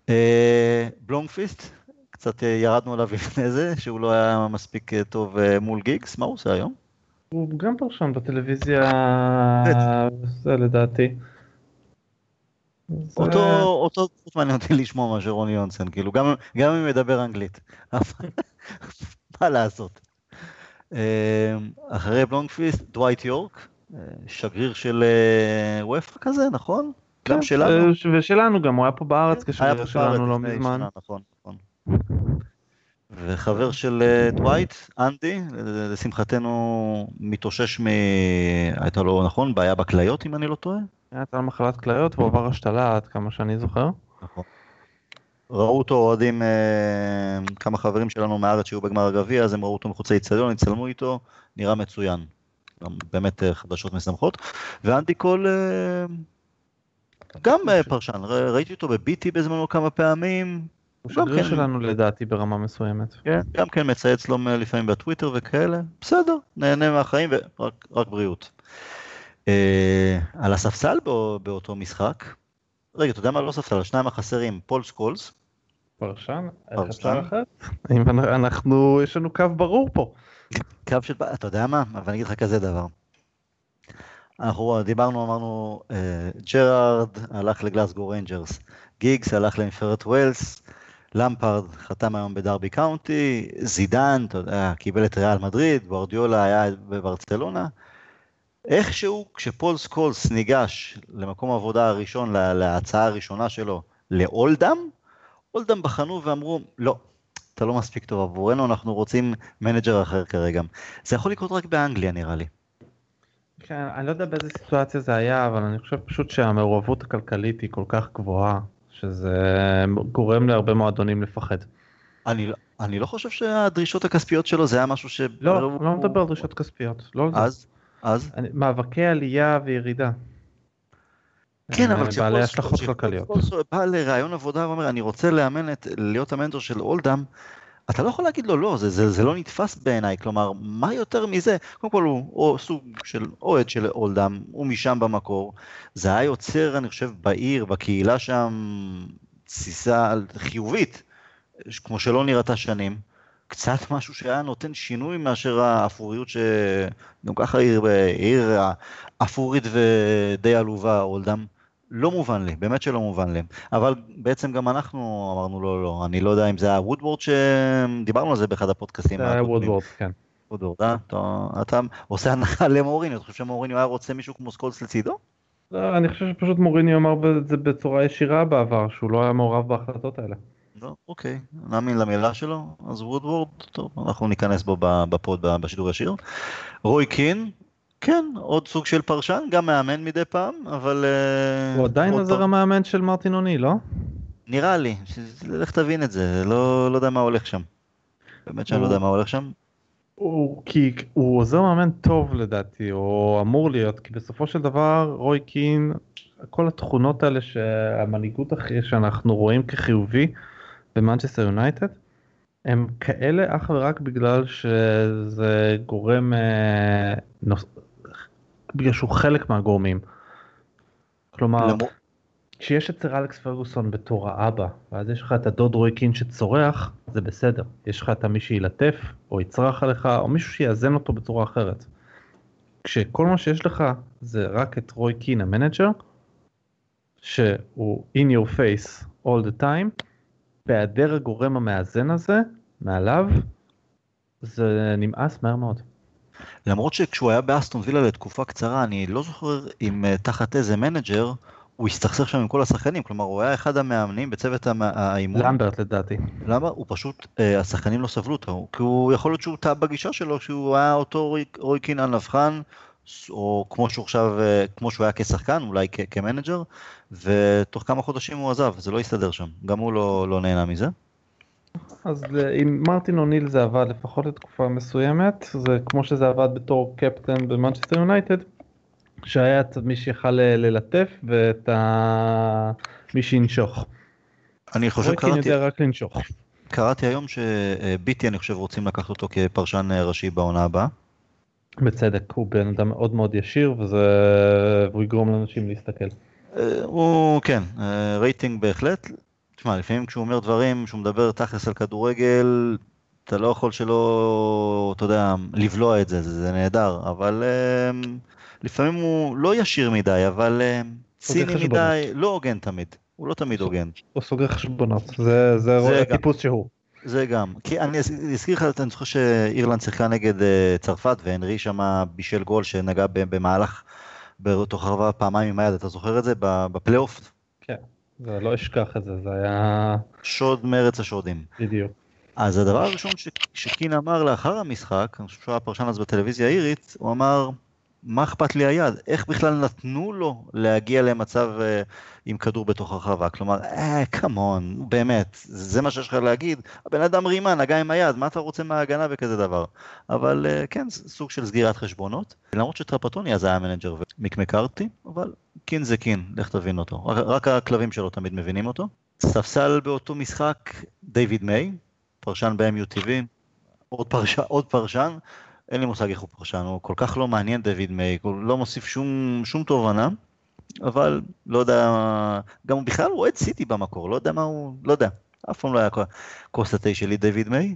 Speaker 1: אה, בלומקוויסט, קצת אה, ירדנו עליו לפני זה, שהוא לא היה מספיק אה, טוב מול גיגס, מה הוא עושה היום?
Speaker 2: הוא גם פרשן בטלוויזיה, זה לדעתי.
Speaker 1: אותו, אותו פחות מעניין אותי לשמוע מאשר רוני יונסן, כאילו, גם, גם אם מדבר אנגלית. מה לעשות? אחרי בלומקוויסט, דווייט יורק, שגריר של אופ"א כזה, נכון? גם כן, שלנו.
Speaker 2: ושלנו גם, הוא היה פה בארץ כשגריר שלנו לא מזמן.
Speaker 1: נכון, נכון. וחבר של אה, דווייט, אנדי, לשמחתנו מתאושש מ... הייתה לו, נכון, בעיה בכליות אם אני לא טועה?
Speaker 2: הייתה לו מחלת כליות והוא עבר השתלה עד כמה שאני זוכר. נכון.
Speaker 1: ראו אותו אוהדים, אה, כמה חברים שלנו מהארץ שהיו בגמר הגביע, אז הם ראו אותו מחוץ לאיצטדיון, הצטלמו איתו, נראה מצוין. באמת אה, חדשות משמחות. ואנדי קול גם אה, פרשן, ראיתי אותו ב-BT בזמנו כמה פעמים.
Speaker 2: הוא שגריר כן. שלנו לדעתי ברמה מסוימת.
Speaker 1: כן, גם כן מצייץ לו לפעמים בטוויטר וכאלה, בסדר, נהנה מהחיים ורק בריאות. אה, על הספסל באותו משחק, רגע, אתה יודע מה לא ספסל, השניים החסרים, פול סקולס.
Speaker 2: פרשן? אם אנחנו, יש לנו קו ברור פה.
Speaker 1: קו של, אתה יודע מה, אבל אני אגיד לך כזה דבר. אנחנו דיברנו, אמרנו, אה, ג'רארד הלך לגלסגו ריינג'רס, גיגס הלך לנבחרת ווילס, למפארד חתם היום בדרבי קאונטי, זידן, אתה יודע, קיבל את ריאל מדריד, גווארדיולה היה בברצלונה. איכשהו, כשפול סקולס ניגש למקום העבודה הראשון, להצעה הראשונה שלו, לאולדם, אולדם בחנו ואמרו, לא, אתה לא מספיק טוב עבורנו, אנחנו רוצים מנג'ר אחר כרגע. זה יכול לקרות רק באנגליה נראה לי.
Speaker 2: כן, אני לא יודע באיזה סיטואציה זה היה, אבל אני חושב פשוט שהמעורבות הכלכלית היא כל כך גבוהה, שזה גורם להרבה מועדונים לפחד.
Speaker 1: אני, לא- אני לא חושב שהדרישות הכספיות שלו זה היה משהו ש...
Speaker 2: לא, הוא... לא מדבר על דרישות כספיות, לא על
Speaker 1: זה. אז? אז?
Speaker 2: אני, מאבקי עלייה וירידה.
Speaker 1: כן, אבל
Speaker 2: בעלי השלכות כלכליות.
Speaker 1: בא לרעיון עבודה ואומר, אני רוצה לאמן את, להיות המנטור של אולדאם, אתה לא יכול להגיד לו לא, זה, זה, זה לא נתפס בעיניי, כלומר, מה יותר מזה? קודם כל הוא או סוג של אוהד של אולדאם, הוא משם במקור, זה היה יוצר, אני חושב, בעיר, בקהילה שם, תסיסה חיובית, כמו שלא נראתה שנים. קצת משהו שהיה נותן שינוי מאשר האפוריות שגם ככה עיר, עיר אפורית ודי עלובה, אולדאם. לא מובן לי, באמת שלא מובן לי. אבל בעצם גם אנחנו אמרנו לא, לא, אני לא יודע אם זה היה וודוורד שדיברנו על זה באחד הפודקאסטים.
Speaker 2: זה היה וודוורד, כן.
Speaker 1: וודוורד, אה? אתה, אתה עושה הנחה למוריניו, אתה חושב שמוריניו היה רוצה מישהו כמו סקולס לצידו?
Speaker 2: לא, אני חושב שפשוט מוריניו אמר את זה בצורה ישירה בעבר, שהוא לא היה מעורב בהחלטות האלה.
Speaker 1: לא, אוקיי, נאמין למילה שלו, אז וודוורד, טוב, אנחנו ניכנס בו בפוד בשידור ישיר. רוי קין, כן, עוד סוג של פרשן, גם מאמן מדי פעם, אבל...
Speaker 2: אה, הוא עדיין עוזר המאמן של מרטין אוניל, לא?
Speaker 1: נראה לי, לך תבין את זה, לא, לא יודע מה הולך שם. באמת שאני לא יודע מה הולך שם.
Speaker 2: הוא, כי הוא עוזר מאמן טוב לדעתי, או אמור להיות, כי בסופו של דבר רוי קין, כל התכונות האלה שהמנהיגות הכי שאנחנו רואים כחיובי במנצ'סטר יונייטד, הם כאלה אך ורק בגלל שזה גורם אה, נוס... בגלל שהוא חלק מהגורמים. כלומר, למ... כשיש אצל אלכס פרגוסון בתור האבא, ואז יש לך את הדוד רוי קין שצורח, זה בסדר. יש לך את מי שילטף, או יצרח עליך, או מישהו שיאזן אותו בצורה אחרת. כשכל מה שיש לך זה רק את רוי קין המנג'ר, שהוא in your face all the time, בהיעדר הגורם המאזן הזה, מעליו, זה נמאס מהר מאוד.
Speaker 1: למרות שכשהוא היה באסטון וילה לתקופה קצרה, אני לא זוכר אם אה, תחת איזה מנג'ר, הוא הסתכסך שם עם כל השחקנים, כלומר הוא היה אחד המאמנים בצוות האימון.
Speaker 2: למברט לדעתי.
Speaker 1: למה? הוא פשוט, אה, השחקנים לא סבלו אותו, כי הוא יכול להיות שהוא טעה בגישה שלו, שהוא היה אותו רוי קינן נבחן, או כמו שהוא עכשיו, אה, כמו שהוא היה כשחקן, אולי כמנג'ר, ותוך כמה חודשים הוא עזב, זה לא הסתדר שם, גם הוא לא, לא נהנה מזה.
Speaker 2: אז עם מרטין אוניל זה עבד לפחות לתקופה מסוימת, זה כמו שזה עבד בתור קפטן במנצ'סטר יונייטד, שהיה את מי שיכל ללטף ואת ה... מי שינשוך.
Speaker 1: אני חושב קראתי...
Speaker 2: יודע רק לנשוך.
Speaker 1: קראתי היום שביטי אני חושב רוצים לקחת אותו כפרשן ראשי בעונה הבאה.
Speaker 2: בצדק, הוא בן אדם מאוד מאוד ישיר וזה... והוא יגרום לאנשים להסתכל.
Speaker 1: אה, הוא כן, אה, רייטינג בהחלט, תשמע, לפעמים כשהוא אומר דברים, כשהוא מדבר תכלס על כדורגל, אתה לא יכול שלא, אתה יודע, לבלוע את זה, זה, זה נהדר, אבל um, לפעמים הוא לא ישיר מדי, אבל um, ציני מדי, לא הוגן תמיד, הוא לא תמיד הוגן.
Speaker 2: הוא סוגר חשבונות, זה, זה, זה הטיפוס שהוא.
Speaker 1: זה גם, כי אני אזכיר לך, אני זוכר שאירלנד שיחקה נגד uh, צרפת, והנרי שם בישל גול שנגע במהלך בתוך הרחבה פעמיים עם היד, אתה זוכר את זה? בפלייאוף?
Speaker 2: כן. לא אשכח את זה, זה היה...
Speaker 1: שוד מרץ השודים.
Speaker 2: בדיוק.
Speaker 1: אז הדבר הראשון ש... שקין אמר לאחר המשחק, אני חושב שהוא היה פרשן אז בטלוויזיה האירית, הוא אמר, מה אכפת לי היד? איך בכלל נתנו לו להגיע למצב uh, עם כדור בתוך הרחבה? כלומר, אה, כמון, באמת, זה מה שיש לך להגיד? הבן אדם רימה, נגע עם היד, מה אתה רוצה מההגנה וכזה דבר? אבל אה, כן, סוג של סגירת חשבונות. למרות שטרפטוני אז היה מנג'ר ומיק מקארתי, אבל קין זה קין, לך תבין אותו. רק, רק הכלבים שלו תמיד מבינים אותו. ספסל באותו משחק, דיוויד מיי, פרשן ב-MUTV, עוד, פרש, עוד פרשן, אין לי מושג איך הוא פרשן, הוא כל כך לא מעניין דיוויד מיי, הוא לא מוסיף שום, שום תובנה, אבל לא יודע, גם הוא בכלל אוהד סיטי במקור, לא יודע מה הוא, לא יודע, אף פעם לא היה כוס התה שלי דיוויד מיי.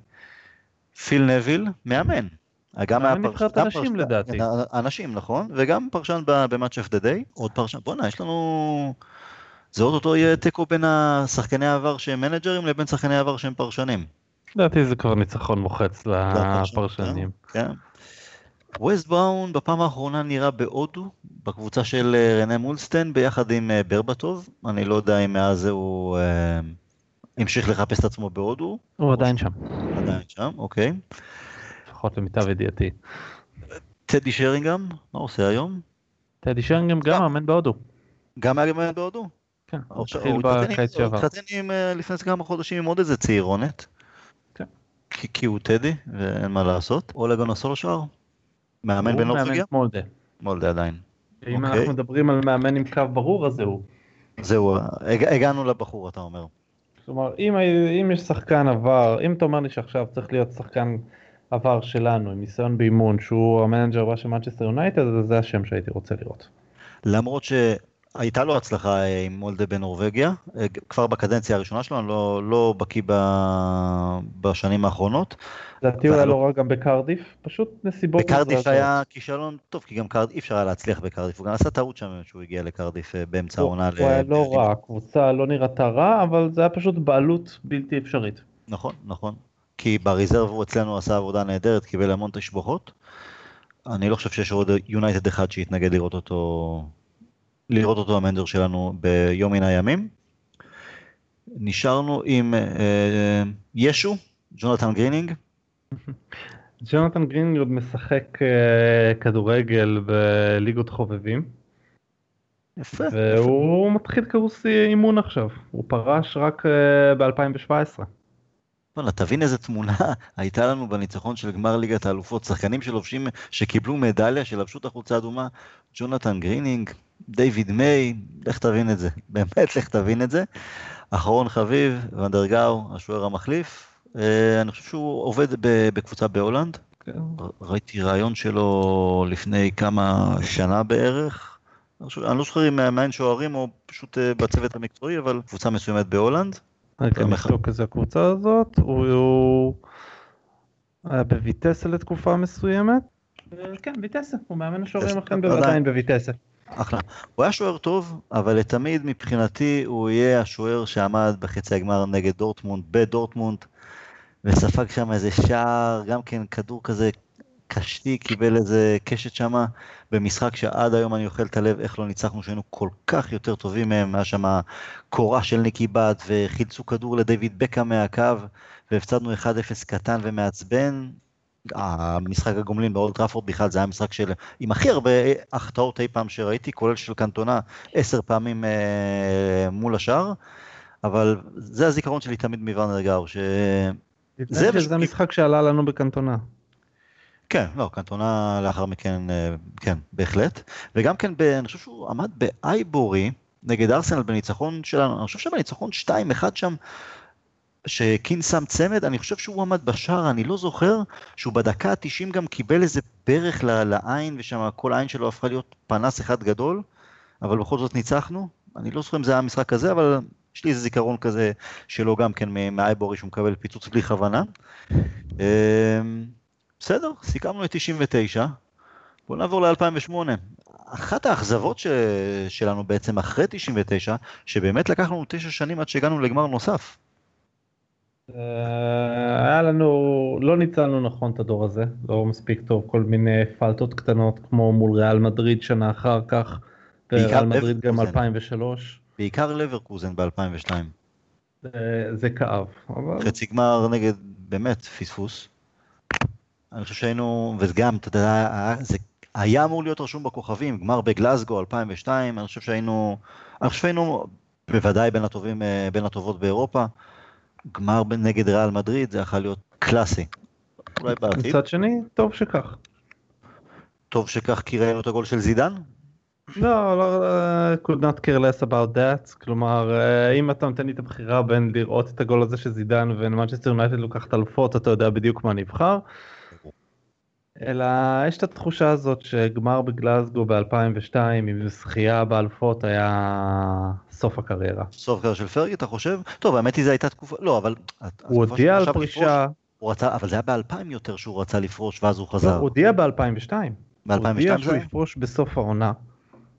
Speaker 1: פיל נביל, מאמן.
Speaker 2: גם היה פרשן, הנשים לדעתי.
Speaker 1: הנשים, נכון, וגם פרשן ב Match of the Day, עוד פרשן, בואנה, יש לנו... זה עוד אותו יהיה תיקו בין השחקני העבר שהם מנג'רים לבין שחקני העבר שהם פרשנים.
Speaker 2: לדעתי זה כבר ניצחון מוחץ לפרשנים.
Speaker 1: כן. ווס בראון בפעם האחרונה נראה בהודו, בקבוצה של אה, רנה מולנסטין ביחד עם אה, ברבטוב, אני לא יודע אם מאז הוא אה, המשיך לחפש את עצמו בהודו.
Speaker 2: הוא עדיין שם.
Speaker 1: עדיין שם, אוקיי.
Speaker 2: לפחות למיטב ידיעתי.
Speaker 1: טדי שרינגהם, מה עושה היום?
Speaker 2: טדי שרינגהם גם מאמן בהודו.
Speaker 1: גם היה מאמן בהודו?
Speaker 2: כן, הוא התחיל בקיץ שעבר.
Speaker 1: הוא התחתן לפני כמה חודשים עם עוד איזה צעירונת. כי, כי הוא טדי, ואין מה לעשות. אולגון הסולשאר, מאמן בנורבגיה?
Speaker 2: מולדה.
Speaker 1: מולדה עדיין.
Speaker 2: אם אנחנו מדברים על מאמן עם קו ברור, אז זהו.
Speaker 1: זהו, הגענו לבחור, אתה אומר.
Speaker 2: כלומר, אם, אם יש שחקן עבר, אם אתה אומר לי שעכשיו צריך להיות שחקן עבר שלנו, עם ניסיון באימון, שהוא המנג'ר הבא של מנצ'סטר יונייטד, אז זה השם שהייתי רוצה לראות.
Speaker 1: למרות שהייתה לו הצלחה עם מולדה בנורבגיה, כבר בקדנציה הראשונה שלו, אני לא, לא בקיא בשנים האחרונות.
Speaker 2: לדעתי הוא היה לא רע גם בקרדיף, פשוט נסיבות
Speaker 1: בקרדיף היה כישלון טוב, כי גם קרדיף, אי אפשר היה להצליח בקרדיף, הוא גם עשה טעות שם שהוא הגיע לקרדיף אה, באמצע העונה.
Speaker 2: הוא היה לא רע, הקבוצה לא נראתה רע, אבל זה היה פשוט בעלות בלתי אפשרית.
Speaker 1: נכון, נכון. כי ב reserve הוא אצלנו עשה עבודה נהדרת, קיבל המון תשבוכות. אני לא חושב שיש עוד יונייטדי אחד שיתנגד לראות אותו, לראות אותו המנג'ר שלנו ביום מן הימים. נשארנו עם אה, ישו, ג'ונתן גרינינג.
Speaker 2: ג'ונתן גרינינג עוד משחק אה, כדורגל בליגות חובבים.
Speaker 1: יפה.
Speaker 2: והוא יפה. מתחיל קורס אימון עכשיו, הוא פרש רק אה, ב-2017.
Speaker 1: וואלה, תבין איזה תמונה הייתה לנו בניצחון של גמר ליגת האלופות, שחקנים שלובשים, שקיבלו מדליה, שלבשו את החולצה האדומה, ג'ונתן גרינינג, דיוויד מיי, לך תבין את זה, באמת לך תבין את זה. אחרון חביב, ואן דר חאו, השוער המחליף, אה, אני חושב שהוא עובד בקבוצה בהולנד. כן. ראיתי ראיון שלו לפני כמה שנה בערך. אני לא זוכר אם מאמן שוערים או פשוט אה, בצוות המקצועי, אבל קבוצה מסוימת בהולנד.
Speaker 2: אני גם אבדוק איזה הקבוצה הזאת, הוא היה בויטסה לתקופה מסוימת. כן, ויטסה, הוא מאמן השוערים אכן עדיין בויטסה.
Speaker 1: אחלה. הוא היה שוער טוב, אבל לתמיד מבחינתי הוא יהיה השוער שעמד בחצי הגמר נגד דורטמונד, בדורטמונד, וספג שם איזה שער, גם כן כדור כזה קשתי, קיבל איזה קשת שמה, במשחק שעד היום אני אוכל את הלב איך לא ניצחנו, שהיינו כל כך יותר טובים מהם, היה שם קורה של ניקי בת, וחילצו כדור לדיוויד בקה מהקו, והפסדנו 1-0 קטן ומעצבן. המשחק הגומלין באולט טראפורד בכלל זה היה משחק של, עם הכי הרבה החטאות אי פעם שראיתי, כולל של קנטונה עשר פעמים אה, מול השאר, אבל זה הזיכרון שלי תמיד מוורנר גאו, ש...
Speaker 2: זה שזה המשחק שעלה לנו בקנטונה.
Speaker 1: כן, לא, קנטונה לאחר מכן, אה, כן, בהחלט. וגם כן, ב, אני חושב שהוא עמד באייבורי נגד ארסנל בניצחון שלנו, אני חושב שבניצחון 2-1 שם, שקין שם צמד, אני חושב שהוא עמד בשער, אני לא זוכר שהוא בדקה ה-90 גם קיבל איזה ברך לעין, ושם כל העין שלו הפכה להיות פנס אחד גדול, אבל בכל זאת ניצחנו. אני לא זוכר אם זה היה המשחק הזה, אבל יש לי איזה זיכרון כזה שלו גם כן מאייבורי שהוא מקבל פיצוץ בלי כוונה. בסדר, סיכמנו את 99, בואו נעבור ל-2008. אחת האכזבות ש... שלנו בעצם אחרי 99, שבאמת לקח לנו תשע שנים עד שהגענו לגמר נוסף.
Speaker 2: אה, היה לנו, לא ניצלנו נכון את הדור הזה, לא מספיק טוב, כל מיני פלטות קטנות כמו מול ריאל מדריד שנה אחר כך, וריאל מדריד גם 2003.
Speaker 1: בעיקר לברקוזן ב-2002.
Speaker 2: זה כאב. אבל...
Speaker 1: חצי גמר נגד באמת פספוס. אני חושב שהיינו, וגם, אתה יודע, זה היה אמור להיות רשום בכוכבים, גמר בגלסגו 2002, אני חושב שהיינו, אני חושב שהיינו בוודאי בין הטובים, אה, בין הטובות באירופה. גמר נגד ריאל מדריד זה יכול להיות קלאסי.
Speaker 2: אולי בעתיד. מצד שני, טוב שכך.
Speaker 1: טוב שכך כי ראינו את הגול של זידן?
Speaker 2: לא, לא, could not care less about that, כלומר uh, אם אתה נותן לי את הבחירה בין לראות את הגול הזה של זידן ומנצ'סטר יונייטד לוקחת אלופות אתה יודע בדיוק מה נבחר. אלא יש את התחושה הזאת שגמר בגלסגו ב-2002 עם זכייה באלופות היה סוף הקריירה.
Speaker 1: סוף הקריירה של פרגי אתה חושב? טוב האמת היא זו הייתה תקופה, לא אבל...
Speaker 2: הוא הודיע על פרישה.
Speaker 1: הוא רצה, אבל זה היה ב-2000 יותר שהוא רצה לפרוש ואז הוא חזר.
Speaker 2: הוא הודיע ב-2002. ב-2002 הוא הודיע שהוא יפרוש בסוף העונה.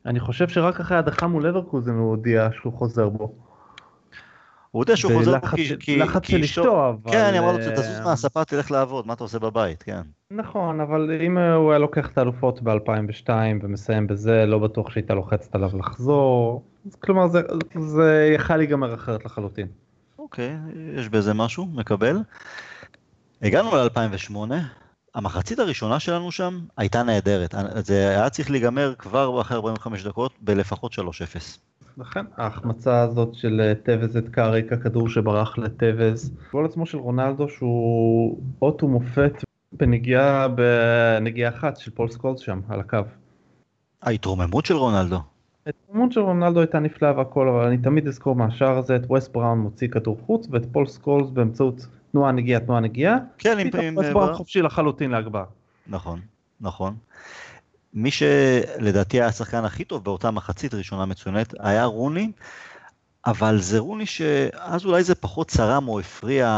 Speaker 2: אני חושב שרק אחרי הדחה מול אברקוזן הוא הודיע שהוא חוזר בו.
Speaker 1: הוא יודע שהוא חוזר
Speaker 2: כי... לחץ של אשתו, אבל...
Speaker 1: כן, אני אמר לו, תזוז מהספה, תלך לעבוד, מה אתה עושה בבית, כן.
Speaker 2: נכון, אבל אם הוא היה לוקח את האלופות ב-2002 ומסיים בזה, לא בטוח שהייתה לוחצת עליו לחזור. כלומר, זה, זה יכל להיגמר אחרת לחלוטין.
Speaker 1: אוקיי, יש בזה משהו, מקבל. הגענו ל-2008, המחצית הראשונה שלנו שם הייתה נהדרת. זה היה צריך להיגמר כבר אחרי 45 דקות בלפחות 3-0.
Speaker 2: לכן ההחמצה הזאת של טוויז את קאריק, הכדור שברח לטוויז, גול עצמו של רונלדו שהוא אות ומופת בנגיעה, בנגיעה אחת של פול סקולס שם על הקו.
Speaker 1: ההתרוממות של רונלדו.
Speaker 2: ההתרוממות של רונלדו הייתה נפלאה והכל, אבל אני תמיד אזכור מהשער הזה את ווס בראון מוציא כדור חוץ ואת פול סקולס באמצעות תנועה נגיעה תנועה נגיעה.
Speaker 1: כן, עם פעמים...
Speaker 2: ווס בראון חופשי לחלוטין להגבהה.
Speaker 1: נכון, נכון. מי שלדעתי היה השחקן הכי טוב באותה מחצית ראשונה מצוינת היה רוני, אבל זה רוני שאז אולי זה פחות צרם או הפריע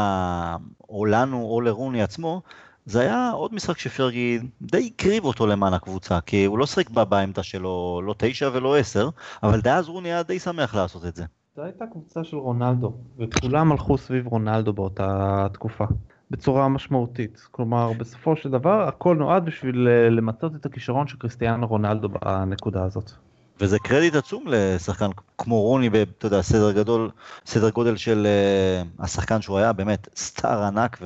Speaker 1: או לנו או לרוני עצמו, זה היה עוד משחק שפרגי די הקריב אותו למען הקבוצה, כי הוא לא שחק בעמדה שלו לא תשע ולא עשר, אבל די אז רוני היה די שמח לעשות את זה.
Speaker 2: זו הייתה קבוצה של רונלדו, וכולם הלכו סביב רונלדו באותה תקופה, בצורה משמעותית. כלומר, בסופו של דבר, הכל נועד בשביל אה, למצות את הכישרון של קריסטיאנו רונלדו בנקודה הזאת.
Speaker 1: וזה קרדיט עצום לשחקן כמו רוני, אתה יודע, סדר גדול, סדר גודל של uh, השחקן שהוא היה, באמת סטאר ענק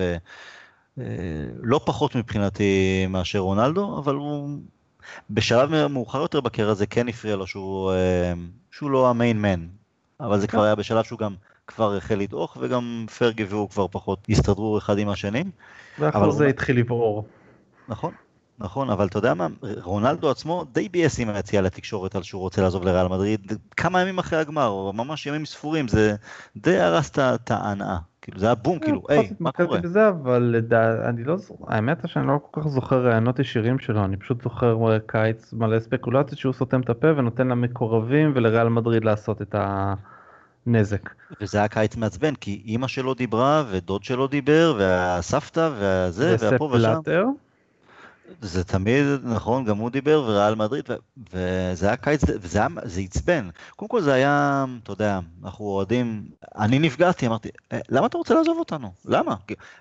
Speaker 1: ולא uh, פחות מבחינתי מאשר רונלדו, אבל הוא בשלב מאוחר יותר בקריירה הזה כן הפריע לו שהוא, uh, שהוא לא המיין מן, אבל זה כבר היה בשלב שהוא גם כבר החל לדעוך וגם פרגי והוא כבר פחות הסתדרו אחד עם השנים.
Speaker 2: ואחר זה התחיל לברור.
Speaker 1: נכון, נכון, אבל אתה יודע מה, רונלדו עצמו די ביאס עם היציאה לתקשורת על שהוא רוצה לעזוב לריאל מדריד, כמה ימים אחרי הגמר, ממש ימים ספורים, זה די הרס את ההנאה. כאילו זה היה בום,
Speaker 2: אה,
Speaker 1: כאילו, היי, מה קורה?
Speaker 2: בזה, אבל אני לא זוכר, האמת שאני לא כל כך זוכר רעיונות ישירים שלו, אני פשוט זוכר קיץ מלא ספקולציות שהוא סותם את הפה ונותן למקורבים ולריאל מדריד לעשות את הנזק.
Speaker 1: וזה היה קיץ מעצבן, כי אימא שלו דיברה, ודוד שלו דיבר, והסבתא, והזה, והפה ושם. זה תמיד, נכון, גם הוא דיבר, וריאל מדריד, וזה היה קיץ, וזה היה, זה עצבן. קודם כל זה היה, אתה יודע, אנחנו אוהדים, אני נפגעתי, אמרתי, אה, למה אתה רוצה לעזוב אותנו? למה?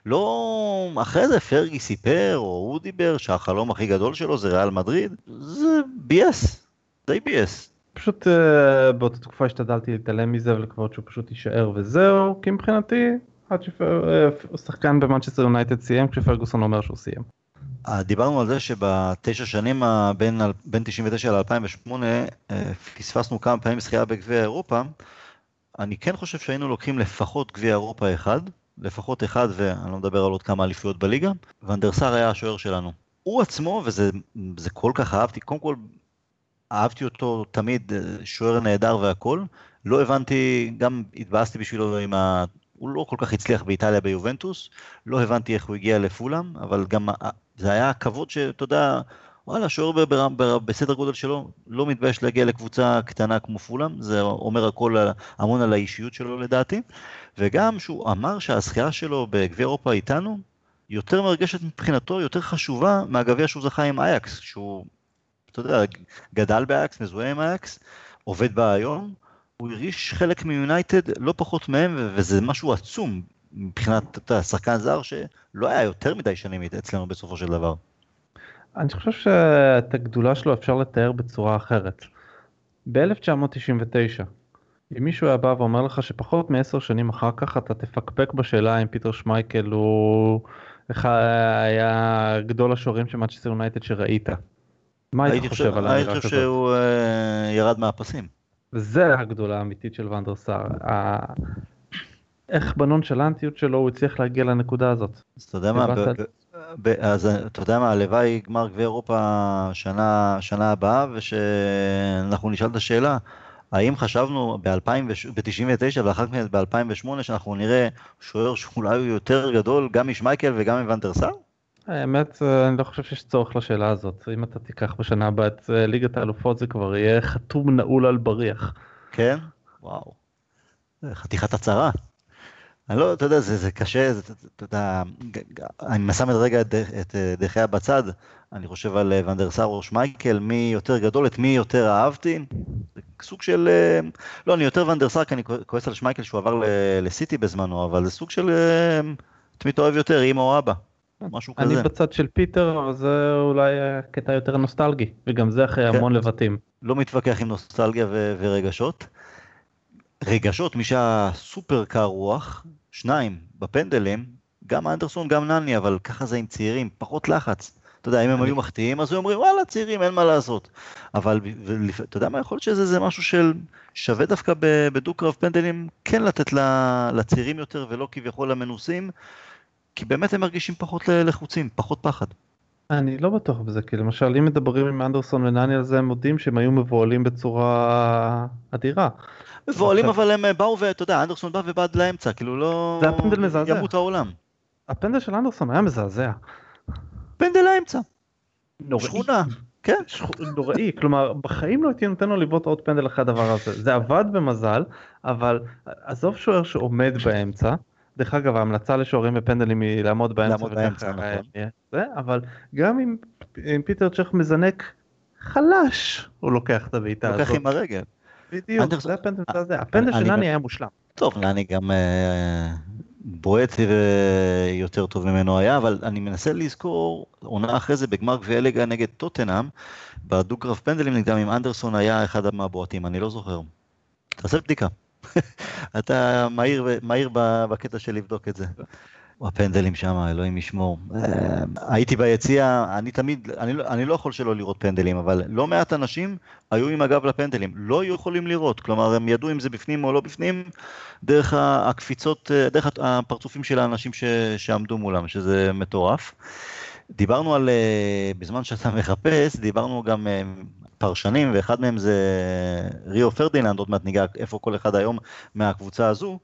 Speaker 1: לא, אחרי זה פרגי סיפר, או הוא דיבר, שהחלום הכי גדול שלו זה ריאל מדריד, זה ביאס, די ביאס.
Speaker 2: פשוט uh, באותה תקופה השתדלתי להתעלם מזה ולקוות שהוא פשוט יישאר וזהו, כי מבחינתי, עד ששחקן במנצ'סטר יונייטד סיים, כשפרגוסון אומר שהוא סיים.
Speaker 1: אה, דיברנו על זה שבתשע שנים בין, בין 99 ל-2008 אה, פספסנו כמה פעמים זכייה בגביע אירופה. אני כן חושב שהיינו לוקחים לפחות גביע אירופה אחד, לפחות אחד, ואני לא מדבר על עוד כמה אליפויות בליגה, ואנדרסר היה השוער שלנו. הוא עצמו, וזה כל כך אהבתי, קודם כל אהבתי אותו תמיד, אה, שוער נהדר והכל, לא הבנתי, גם התבאסתי בשבילו עם ה... הוא לא כל כך הצליח באיטליה ביובנטוס, לא הבנתי איך הוא הגיע לפולאם, אבל גם זה היה כבוד שאתה יודע, וואלה, שוער בסדר גודל שלו לא מתבייש להגיע לקבוצה קטנה כמו פולאם, זה אומר הכל המון על האישיות שלו לדעתי, וגם שהוא אמר שהזכייה שלו בגביע אירופה איתנו, יותר מרגשת מבחינתו, יותר חשובה מהגביע שהוא זכה עם אייקס, שהוא, אתה יודע, גדל באייקס, מזוהה עם אייקס, עובד בה היום, הוא הרגיש חלק מיונייטד לא פחות מהם, וזה משהו עצום מבחינת השחקן זר שלא היה יותר מדי שנים אצלנו בסופו של דבר.
Speaker 2: אני חושב שאת הגדולה שלו אפשר לתאר בצורה אחרת. ב-1999, אם מישהו היה בא ואומר לך שפחות מעשר שנים אחר כך אתה תפקפק בשאלה אם פיטר שמייקל הוא היה גדול השוערים של מצ'סטר יונייטד שראית. מה היית חושב על
Speaker 1: האמירה כזאת? הייתי חושב שהוא uh, ירד מהפסים.
Speaker 2: וזה הגדולה האמיתית של ונדרסאר. איך בנונשלנטיות שלו הוא הצליח להגיע לנקודה הזאת.
Speaker 1: אז אתה יודע מה, אז אתה יודע מה, הלוואי גמר גביע אירופה שנה, שנה הבאה, ושאנחנו נשאל את השאלה, האם חשבנו ב-99 ואחר כך ב-2008 שאנחנו נראה שוער שאולי הוא יותר גדול גם משמייקל וגם מוונדרסאר?
Speaker 2: האמת, אני לא חושב שיש צורך לשאלה הזאת. אם אתה תיקח בשנה הבאה את אה, ליגת האלופות זה כבר יהיה חתום נעול על בריח.
Speaker 1: כן? וואו. חתיכת הצהרה. אני לא, אתה יודע, זה, זה קשה, זה, אתה יודע, אני שם את רגע את, את דחיה בצד, אני חושב על אה, ונדרסאר או שמייקל, מי יותר גדול, את מי יותר אהבתי, סוג של, אה, לא, אני יותר ונדרסאר כי אני כועס על שמייקל שהוא עבר לסיטי בזמנו, אבל זה סוג של, את מי אתה אוהב יותר, אמא או אבא. משהו
Speaker 2: כזה.
Speaker 1: אני
Speaker 2: בצד של פיטר, אבל זה אולי קטע יותר נוסטלגי, וגם זה אחרי כן. המון לבטים.
Speaker 1: לא מתווכח עם נוסטלגיה ו- ורגשות. רגשות, מי שהיה סופר קר רוח, שניים בפנדלים, גם אנדרסון, גם נני, אבל ככה זה עם צעירים, פחות לחץ. אתה יודע, אם הם היו מחטיאים, אז היו אומרים, וואלה, צעירים, אין מה לעשות. אבל אתה יודע מה, יכול להיות שזה משהו של שווה דווקא בדו-קרב פנדלים, כן לתת לצעירים יותר ולא כביכול למנוסים, כי באמת הם מרגישים פחות לחוצים, פחות פחד.
Speaker 2: אני לא בטוח בזה, כי למשל אם מדברים עם אנדרסון ונני על זה, הם מודים שהם היו מבוהלים בצורה אדירה.
Speaker 1: מבוהלים אבל הם באו ואתה יודע, אנדרסון בא ובעד לאמצע, כאילו לא...
Speaker 2: זה הפנדל מזעזע.
Speaker 1: ימות העולם.
Speaker 2: הפנדל של אנדרסון היה מזעזע.
Speaker 1: פנדל לאמצע.
Speaker 2: נוראי.
Speaker 1: שכונה. כן.
Speaker 2: נוראי, כלומר בחיים לא הייתי נותן לו לבעוט עוד פנדל אחרי הדבר הזה. זה עבד במזל, אבל עזוב שוער שעומד באמצע. דרך אגב ההמלצה לשוערים בפנדלים היא לעמוד באמצע,
Speaker 1: לעמוד באמצע, נכון.
Speaker 2: זה, אבל גם אם, אם פיטר צ'ך מזנק חלש הוא לוקח את הבעיטה הזאת.
Speaker 1: לוקח עם הרגל.
Speaker 2: בדיוק, אנדרס... זה הפנדל הזה, הפנדל של נני היה מושלם.
Speaker 1: טוב, נני גם אה, בועט אה, יותר טוב ממנו היה, אבל אני מנסה לזכור, עונה אחרי זה בגמר גביע ליגה נגד טוטנאם, בדו-קרב פנדלים נגדם עם אנדרסון היה אחד מהבועטים, אני לא זוכר. תעשה בדיקה. אתה מהיר, מהיר בקטע של לבדוק את זה. הפנדלים שם, אלוהים ישמור. אה, הייתי ביציע, אני תמיד, אני, לא, אני לא יכול שלא לראות פנדלים, אבל לא מעט אנשים היו עם הגב לפנדלים, לא היו יכולים לראות, כלומר הם ידעו אם זה בפנים או לא בפנים, דרך הקפיצות, אה, דרך הפרצופים של האנשים ש, שעמדו מולם, שזה מטורף. דיברנו על, אה, בזמן שאתה מחפש, דיברנו גם פרשנים, ואחד מהם זה ריו פרדיננד, עוד מעט ניגע איפה כל אחד היום מהקבוצה הזו.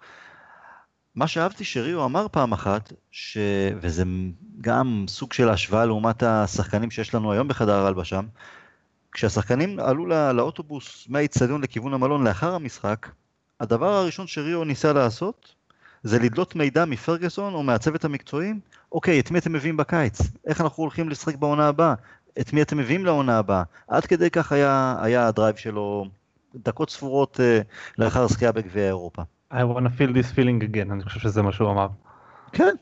Speaker 1: מה שאהבתי שריו אמר פעם אחת, ש... וזה גם סוג של השוואה לעומת השחקנים שיש לנו היום בחדר הלבשה, כשהשחקנים עלו לא... לאוטובוס מהאיצטדיון לכיוון המלון לאחר המשחק, הדבר הראשון שריו ניסה לעשות, זה לדלות מידע מפרגוסון או מהצוות המקצועי, אוקיי, את מי אתם מביאים בקיץ? איך אנחנו הולכים לשחק בעונה הבאה? את מי אתם מביאים לעונה הבאה. עד כדי כך היה, היה הדרייב שלו דקות ספורות uh, לאחר הזכייה בגביע אירופה.
Speaker 2: I want to feel this feeling again, אני חושב שזה מה שהוא אמר.
Speaker 1: כן,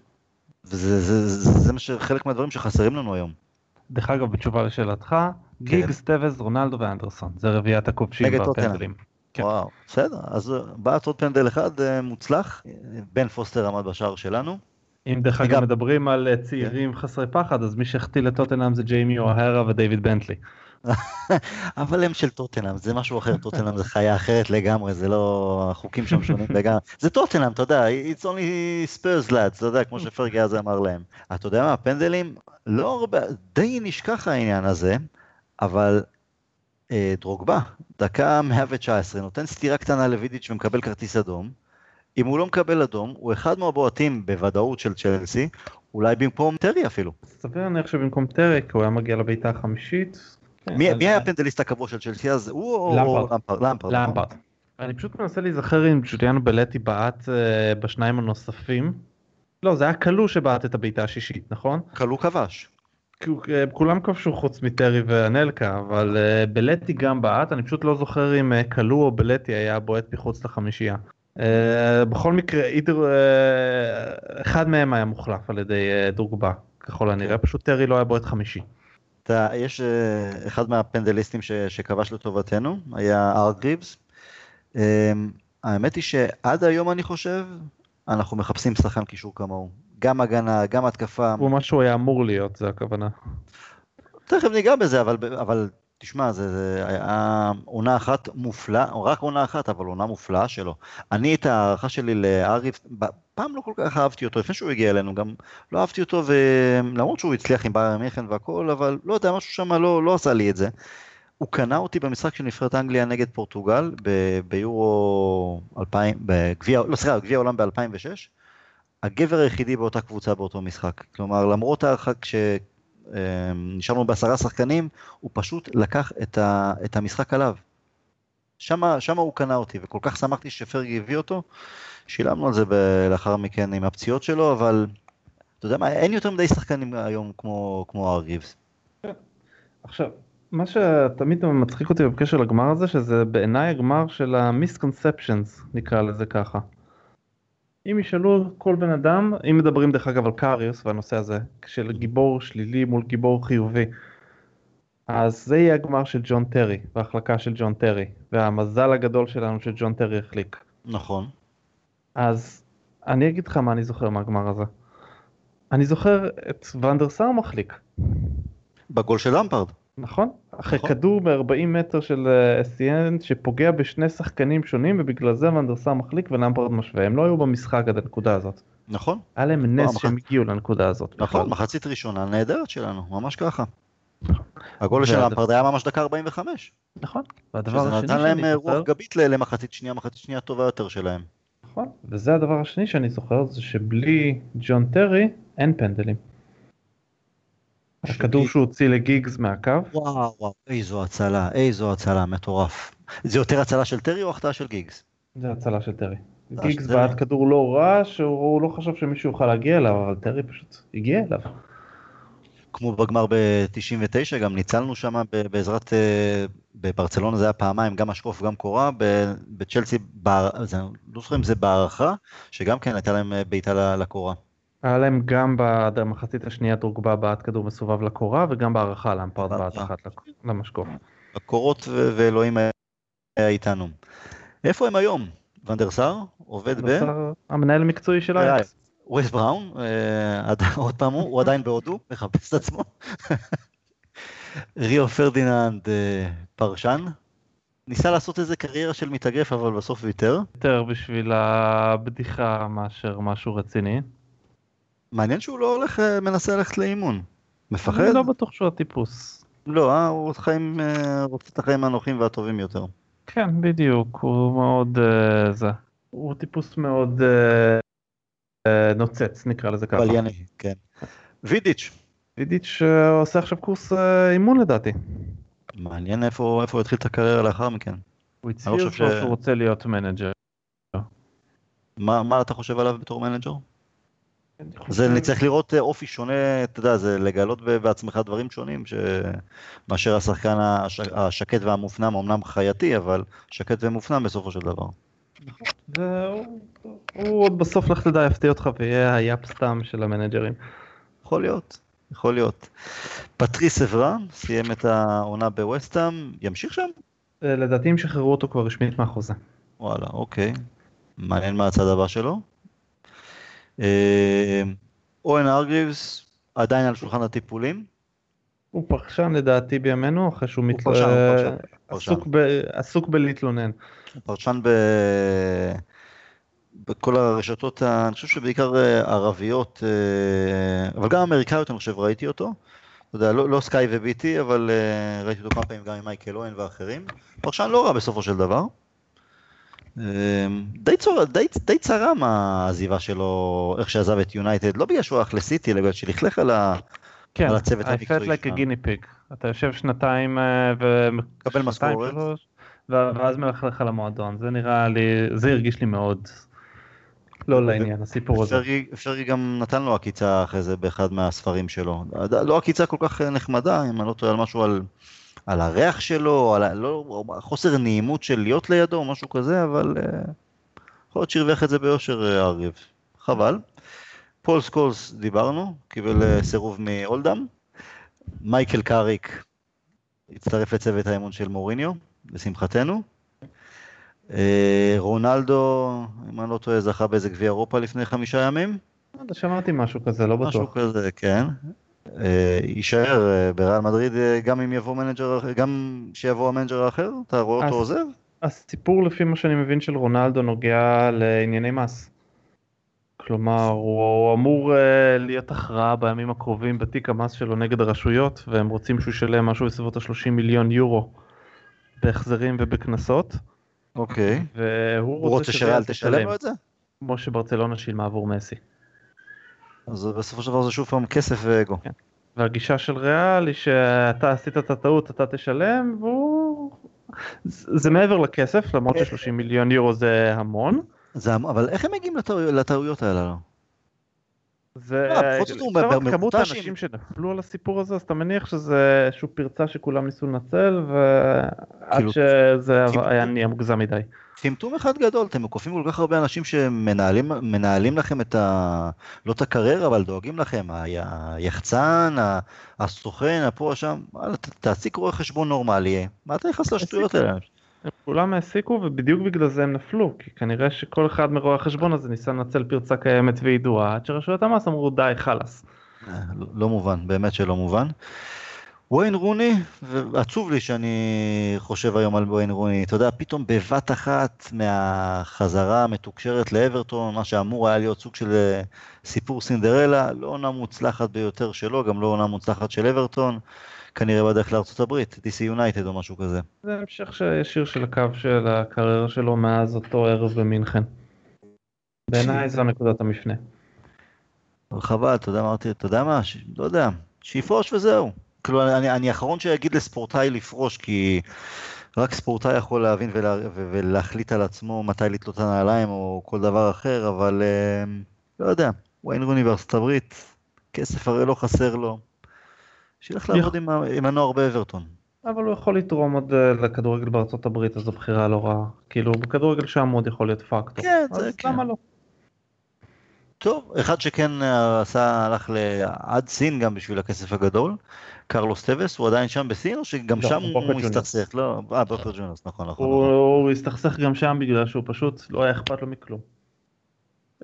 Speaker 1: וזה זה, זה, זה, מה שחלק מהדברים שחסרים לנו היום.
Speaker 2: דרך אגב, בתשובה לשאלתך, כן. גיג, סטבז, רונלדו ואנדרסון, זה רביעיית הכובשים
Speaker 1: והפנדלים. כן. וואו, בסדר, אז בעט עוד פנדל אחד אה, מוצלח, בן פוסטר עמד בשער שלנו.
Speaker 2: אם דרך אגב מדברים על אה, צעירים חסרי פחד, אז מי שהחטיא לטוטנאם זה ג'יימי אוהרה ודייוויד בנטלי.
Speaker 1: אבל הם של טוטנאם, זה משהו אחר, טוטנאם זה חיה אחרת לגמרי, זה לא, החוקים שם שונים לגמרי. זה טוטנאם, אתה יודע, it's only Spurs lads, אתה יודע, כמו שפרגי אז אמר להם. אתה יודע מה, הפנדלים, לא הרבה, די נשכח העניין הזה, אבל אה, דרוגבה, דקה 119, נותן סטירה קטנה לוידיץ' ומקבל כרטיס אדום. אם הוא לא מקבל אדום, הוא אחד מהבועטים בוודאות של צ'לסי, אולי במקום טרי אפילו.
Speaker 2: סביר להניח שבמקום טרי, כי הוא היה מגיע לבעיטה החמישית.
Speaker 1: מי היה הפנדליסט הקבוע של צ'לסי אז? הוא או למפרד?
Speaker 2: למפרד. אני פשוט מנסה להיזכר אם ג'וליאנו בלטי בעט אה, בשניים הנוספים. לא, זה היה כלוא שבעט את הבעיטה השישית, נכון?
Speaker 1: כלוא כבש.
Speaker 2: אה, כולם כבשו חוץ מטרי ואנלקה, אבל אה, בלטי גם בעט, אני פשוט לא זוכר אם כלוא או בלטי היה בועט מחוץ לחמישייה. Uh, בכל מקרה, אידר, uh, אחד מהם היה מוחלף על ידי uh, דורגבה, ככל הנראה, פשוט טרי לא היה בועט חמישי.
Speaker 1: אתה, יש uh, אחד מהפנדליסטים ש, שכבש לטובתנו, היה ארגריבס. Um, האמת היא שעד היום אני חושב, אנחנו מחפשים שחקן קישור כמוהו. גם הגנה, גם התקפה.
Speaker 2: הוא מה שהוא היה אמור להיות, זה הכוונה.
Speaker 1: תכף ניגע בזה, אבל, אבל תשמע, זה, זה היה עונה אחת מופלאה, רק עונה אחת, אבל עונה מופלאה שלו. אני את ההערכה שלי לאריף, פעם לא כל כך אהבתי אותו, לפני שהוא הגיע אלינו, גם לא אהבתי אותו, ולמרות שהוא הצליח עם בייר מיכן והכל, אבל לא יודע, משהו שם לא, לא עשה לי את זה. הוא קנה אותי במשחק של נבחרת אנגליה נגד פורטוגל, ב- ביורו 2000, בגביע, לא סליחה, גביע העולם ב-2006. הגבר היחידי באותה קבוצה באותו משחק. כלומר, למרות ההערכה, כש... אמ, נשארנו בעשרה שחקנים, הוא פשוט לקח את, ה, את המשחק עליו. שמה הוא קנה אותי, וכל כך שמחתי שפרגי הביא אותו. שילמנו על זה לאחר מכן עם הפציעות שלו, אבל אתה יודע מה, אין יותר מדי שחקנים היום כמו, כמו ארגיבס.
Speaker 2: עכשיו, מה שתמיד מצחיק אותי בקשר לגמר הזה, שזה בעיניי הגמר של המיסקונספצ'נס, נקרא לזה ככה. אם ישאלו כל בן אדם, אם מדברים דרך אגב על קאריוס והנושא הזה, של גיבור שלילי מול גיבור חיובי, אז זה יהיה הגמר של ג'ון טרי, וההחלקה של ג'ון טרי, והמזל הגדול שלנו שג'ון טרי החליק.
Speaker 1: נכון.
Speaker 2: אז אני אגיד לך מה אני זוכר מהגמר הזה. אני זוכר את ונדר סאר מחליק.
Speaker 1: בגול של למפרד.
Speaker 2: נכון, אחרי נכון. כדור ב-40 מטר של אסיאן אה, שפוגע בשני שחקנים שונים ובגלל זה ונדר סאר מחליק ולמפרד משווה, הם לא היו במשחק עד הנקודה הזאת.
Speaker 1: נכון.
Speaker 2: היה להם נס שהם הגיעו לנקודה הזאת.
Speaker 1: נכון, מחצית ראשונה נהדרת שלנו, ממש ככה. הגול של למפרד היה ממש דקה 45.
Speaker 2: נכון.
Speaker 1: והדבר השני נתן להם רוח גבית למחצית שנייה, מחצית שנייה טובה יותר שלהם.
Speaker 2: נכון, וזה הדבר השני שאני זוכר, זה שבלי ג'ון טרי אין פנדלים. הכדור שהוא הוציא לגיגס מהקו.
Speaker 1: וואו וואו, איזו הצלה, איזו הצלה, מטורף. זה יותר הצלה של טרי או החטאה של גיגס?
Speaker 2: זה הצלה של טרי. גיגס בעט כדור לא רע, שהוא לא חשב שמישהו יוכל להגיע אליו, אבל טרי פשוט הגיע אליו.
Speaker 1: כמו בגמר ב-99, גם ניצלנו שם בעזרת, אה, בברצלונה זה היה פעמיים, גם אשקוף, גם קורה, בצ'לסי, לא זוכר אם זה בהערכה, שגם כן הייתה להם אה, בעיטה לקורה.
Speaker 2: היה להם גם במחצית השנייה דרוגבה בעט כדור מסובב לקורה, וגם בהערכה לאמפרד בעט אחת למשקוף.
Speaker 1: הקורות ואלוהים היה איתנו. איפה הם היום? ונדר סאר? עובד ב...
Speaker 2: המנהל המקצועי של אייקס.
Speaker 1: ווס בראון, אה, עוד פעם הוא עדיין בהודו, מחפש את עצמו. ריו פרדיננד אה, פרשן, ניסה לעשות איזה קריירה של מתאגרף אבל בסוף ויתר.
Speaker 2: יותר בשביל הבדיחה מאשר משהו רציני.
Speaker 1: מעניין שהוא לא הולך, אה, מנסה ללכת לאימון. מפחד?
Speaker 2: אני לא בטוח שהוא הטיפוס.
Speaker 1: לא, אה, הוא חיים, רוצה את החיים הנוחים והטובים יותר.
Speaker 2: כן, בדיוק, הוא מאוד, זה, הוא טיפוס מאוד נוצץ נקרא לזה ככה.
Speaker 1: בלייני, כן. וידיץ'.
Speaker 2: וידיץ' אה, עושה עכשיו קורס אה, אימון לדעתי.
Speaker 1: מעניין איפה, איפה הוא התחיל את הקריירה לאחר מכן.
Speaker 2: הוא הצהיר לא ש... שהוא רוצה להיות מנג'ר.
Speaker 1: מה, מה אתה חושב עליו בתור מנג'ר? זה צריך לראות אה, אופי שונה, אתה יודע, זה לגלות בעצמך דברים שונים מאשר השחקן השקט והמופנם, אמנם חייתי, אבל שקט ומופנם בסופו של דבר.
Speaker 2: הוא עוד בסוף לך תדע יפתיע אותך ויהיה היאפ סתם של המנג'רים.
Speaker 1: יכול להיות, יכול להיות. פטריס אברה סיים את העונה בווסטהאם, ימשיך שם?
Speaker 2: אה, לדעתי הם שחררו אותו כבר רשמית מהחוזה.
Speaker 1: וואלה, אוקיי. מעניין מה הצד הבא שלו. אה, אואן הארגריבס עדיין על שולחן הטיפולים.
Speaker 2: הוא פרשן לדעתי בימינו אחרי שהוא מתל... עסוק בלהתלונן.
Speaker 1: פרשן ב... בכל הרשתות, אני חושב שבעיקר אה, ערביות, אה, אבל גם אמריקאיות אני חושב ראיתי אותו. אתה יודע, לא, לא סקאי ו-BT, אבל ראיתי אותו כמה פעמים גם עם מייקל אוון ואחרים. פרשן לא רע בסופו של דבר. Uh, די, צור, די, די צרם העזיבה שלו, איך שעזב את יונייטד, לא בגלל שהוא הלך לסיטי, אלא בגלל שלכלך על, ה,
Speaker 2: כן, על הצוות המקצועי שלך. כן, I felt like a guinea pig. אתה יושב שנתיים
Speaker 1: ומקבל משכורת.
Speaker 2: ואז מלכלך על המועדון, זה נראה לי, זה הרגיש לי מאוד לא לעניין, הסיפור הזה.
Speaker 1: אפשרי גם נתן לו עקיצה אחרי זה באחד מהספרים שלו. לא עקיצה כל כך נחמדה, אם אני לא טועה על משהו על, על הריח שלו, על לא, חוסר נעימות של להיות לידו או משהו כזה, אבל אה, יכול להיות שהרוויח את זה ביושר אה, הארגריבס. חבל. פול סקולס דיברנו, קיבל אה, סירוב מאולדהאם. מייקל קאריק הצטרף לצוות האימון של מוריניו. לשמחתנו. אה, רונלדו, אם אני לא טועה, זכה באיזה גביע אירופה לפני חמישה ימים.
Speaker 2: שמעתי משהו כזה, לא בטוח.
Speaker 1: משהו כזה, כן. אה, יישאר אה, בריאל מדריד גם אם יבוא מנג'ר אחר, גם שיבוא המנג'ר האחר? אתה רואה אותו עוזב?
Speaker 2: הסיפור לפי מה שאני מבין של רונלדו נוגע לענייני מס. כלומר, הוא אמור להיות הכרעה בימים הקרובים בתיק המס שלו נגד הרשויות, והם רוצים שהוא ישלם משהו בסביבות ה-30 מיליון יורו בהחזרים ובקנסות.
Speaker 1: אוקיי.
Speaker 2: והוא רוצה,
Speaker 1: רוצה שריאל תשלם לו את זה?
Speaker 2: כמו שברצלונה שילמה עבור מסי.
Speaker 1: אז בסופו של דבר זה שוב פעם כסף ואגו. כן.
Speaker 2: והגישה של ריאל היא שאתה עשית את הטעות אתה תשלם והוא... זה מעבר לכסף למרות ש-30 מיליון יורו זה המון.
Speaker 1: זה, אבל איך הם מגיעים לטעויות האלה?
Speaker 2: וכמות האנשים שנפלו על הסיפור הזה אז אתה מניח שזה איזושהי פרצה שכולם ניסו לנצל ועד כאילו, שזה היה נהיה מוגזם מדי.
Speaker 1: טמטום אחד גדול אתם קופים כל כך הרבה אנשים שמנהלים לכם את ה... לא את הקריירה אבל דואגים לכם היחצן הסוכן הפה שם תעסיק רואה חשבון נורמלי מה אתה נכנס לשטויות האלה.
Speaker 2: הם כולם העסיקו ובדיוק בגלל זה הם נפלו כי כנראה שכל אחד מרואי החשבון הזה ניסה לנצל פרצה קיימת וידועה עד שרשויות המס אמרו די חלאס.
Speaker 1: אה, לא, לא מובן באמת שלא מובן. וויין רוני, ועצוב לי שאני חושב היום על וויין רוני, אתה יודע, פתאום בבת אחת מהחזרה המתוקשרת לאברטון, מה שאמור היה להיות סוג של אה, סיפור סינדרלה, לא עונה מוצלחת ביותר שלו, גם לא עונה מוצלחת של אברטון, כנראה בדרך לארצות הברית, DC United או משהו כזה.
Speaker 2: זה המשך ישיר של הקו של הקריירה שלו מאז אותו ערב במינכן. בעיניי זו נקודת המפנה.
Speaker 1: חבל, אתה יודע מה אתה יודע מה, לא יודע, שיפרוש וזהו. כאילו, אני, אני האחרון שיגיד לספורטאי לפרוש, כי רק ספורטאי יכול להבין ולה, ולהחליט על עצמו מתי לתלות את הנעליים או כל דבר אחר, אבל אה, לא יודע, וויין רוני בארצות הברית, כסף הרי לא חסר לו. שילך לעבוד עם, עם הנוער באברטון.
Speaker 2: אבל הוא יכול לתרום עוד אה, לכדורגל בארצות הברית, אז זו בחירה לא רעה. כאילו, בכדורגל שם עוד יכול להיות פקטור.
Speaker 1: כן, זה כן. למה לא? טוב, אחד שכן אה, עשה, הלך עד סין גם בשביל הכסף הגדול, קרלוס טבס, הוא עדיין שם בסין או שגם לא, שם הוא הסתכסך? לא, אה, בוקה ג'וניורס, נכון, נכון.
Speaker 2: הוא, נכון. הוא הסתכסך גם שם בגלל שהוא פשוט לא היה אכפת לו מכלום.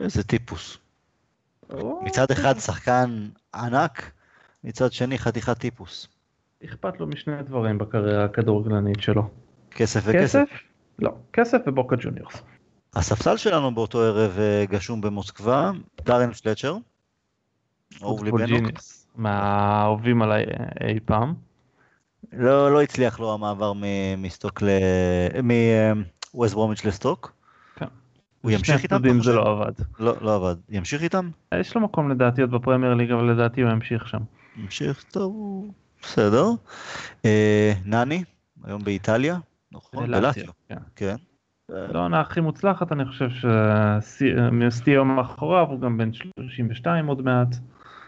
Speaker 1: איזה טיפוס. מצד אחד שחקן ענק, מצד שני חתיכת טיפוס.
Speaker 2: אכפת לו משני דברים בקריירה הכדורגלנית שלו.
Speaker 1: כסף וכסף? כסף?
Speaker 2: לא, כסף ובוקה ג'וניורס.
Speaker 1: הספסל שלנו באותו ערב אה, גשום במוסקבה, דארן פלצ'ר.
Speaker 2: אהוב ליבנו. מהאהובים עליי אה, אי פעם.
Speaker 1: לא, לא הצליח לו המעבר מסטוק ל... מווסט ברומיץ' לסטוק.
Speaker 2: כן.
Speaker 1: הוא ימשיך איתם?
Speaker 2: זה לא עבד.
Speaker 1: לא, לא עבד. ימשיך איתם?
Speaker 2: יש לו מקום לדעתי עוד בפרמייר ליג, אבל לדעתי הוא ימשיך שם.
Speaker 1: ימשיך, טוב, בסדר. אה, נני, היום באיטליה, נכון? בלאציו. כן.
Speaker 2: לא העונה הכי מוצלחת, אני חושב שסטיו מאחוריו, הוא גם בן 32 עוד מעט.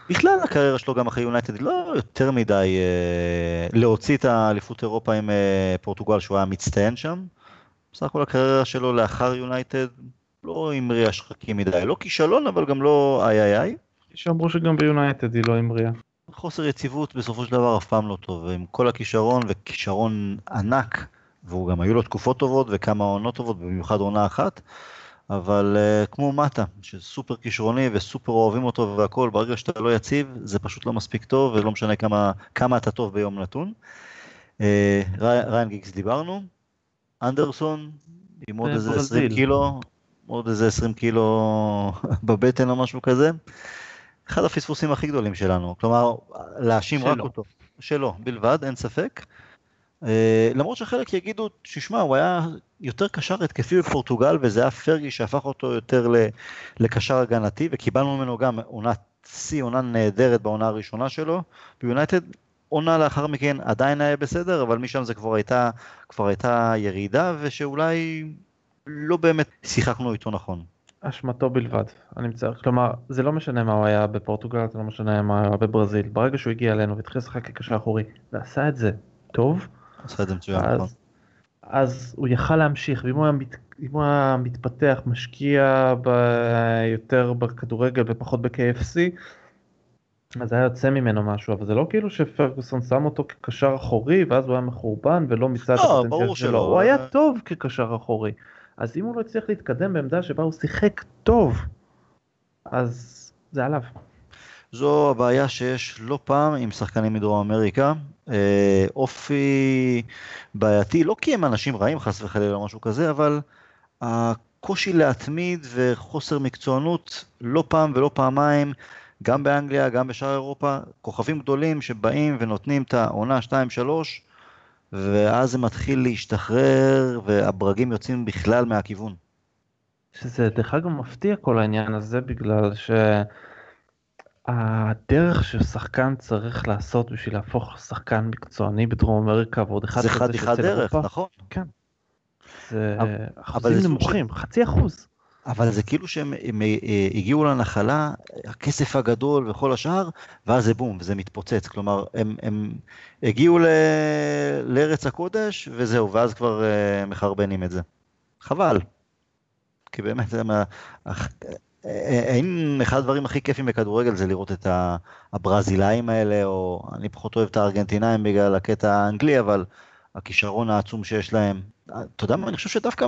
Speaker 1: בכלל הקריירה שלו גם אחרי יונייטד לא יותר מדי אה, להוציא את האליפות אירופה עם אה, פורטוגל שהוא היה מצטיין שם. בסך הכל הקריירה שלו לאחר יונייטד לא המריאה שחקים מדי, לא כישלון אבל גם לא איי איי איי.
Speaker 2: שאמרו שגם ביונייטד היא לא המריאה.
Speaker 1: חוסר יציבות בסופו של דבר אף פעם לא טוב, עם כל הכישרון וכישרון ענק, והוא גם היו לו תקופות טובות וכמה עונות טובות, במיוחד עונה אחת. אבל uh, כמו מטה, שסופר כישרוני וסופר אוהבים אותו והכל, ברגע שאתה לא יציב, זה פשוט לא מספיק טוב, ולא משנה כמה, כמה אתה טוב ביום נתון. Uh, ריין גיגס דיברנו, אנדרסון, עם עוד איזה 20 קילו, עוד איזה 20 קילו בבטן או משהו כזה. אחד הפספוסים הכי גדולים שלנו, כלומר, להאשים רק אותו. שלו, בלבד, אין ספק. אה, למרות שחלק יגידו, תשמע, הוא היה יותר קשר התקפי בפורטוגל, וזה היה פרגי שהפך אותו יותר לקשר הגנתי, וקיבלנו ממנו גם עונת שיא, עונה נהדרת בעונה הראשונה שלו, ביונייטד עונה לאחר מכן עדיין היה בסדר, אבל משם זה כבר הייתה, כבר הייתה ירידה, ושאולי לא באמת שיחקנו איתו נכון.
Speaker 2: אשמתו בלבד, אני מצטער, כלומר זה לא משנה מה הוא היה בפורטוגל, זה לא משנה מה הוא היה בברזיל, ברגע שהוא הגיע אלינו והתחיל לשחק כקשר אחורי ועשה את זה טוב,
Speaker 1: עשה את זה מצוין,
Speaker 2: נכון. אז הוא יכל להמשיך, ואם הוא היה, מת, הוא היה מתפתח, משקיע ב, יותר בכדורגל ופחות ב-KFC, אז היה יוצא ממנו משהו, אבל זה לא כאילו שפרגוסון שם אותו כקשר אחורי, ואז הוא היה מחורבן ולא מיצה את
Speaker 1: לא, הפוטנציאל שלו,
Speaker 2: הוא היה טוב כקשר אחורי. אז אם הוא לא הצליח להתקדם בעמדה שבה הוא שיחק טוב, אז זה עליו.
Speaker 1: זו הבעיה שיש לא פעם עם שחקנים מדרום אמריקה. אה, אופי בעייתי, לא כי הם אנשים רעים חס וחלילה או משהו כזה, אבל הקושי להתמיד וחוסר מקצוענות לא פעם ולא פעמיים, גם באנגליה, גם בשאר אירופה, כוכבים גדולים שבאים ונותנים את העונה 2-3, ואז זה מתחיל להשתחרר והברגים יוצאים בכלל מהכיוון.
Speaker 2: שזה דרך אגב מפתיע כל העניין הזה בגלל ש... הדרך ששחקן צריך לעשות בשביל להפוך שחקן מקצועני בדרום אמריקה ועוד אחד
Speaker 1: זה חתיכת דרך, נכון.
Speaker 2: כן. זה אחוזים נמוכים, חצי אחוז.
Speaker 1: אבל זה כאילו שהם הם, אה, הגיעו לנחלה, הכסף הגדול וכל השאר, ואז זה בום, וזה מתפוצץ. כלומר, הם, הם הגיעו ל, לארץ הקודש, וזהו, ואז כבר uh, מחרבנים את זה. חבל. כי באמת, זה מה, האם אחד הדברים הכי כיפים בכדורגל זה לראות את הברזילאים האלה, או אני פחות אוהב את הארגנטינאים בגלל הקטע האנגלי, אבל הכישרון העצום שיש להם. אתה יודע מה, אני חושב שדווקא,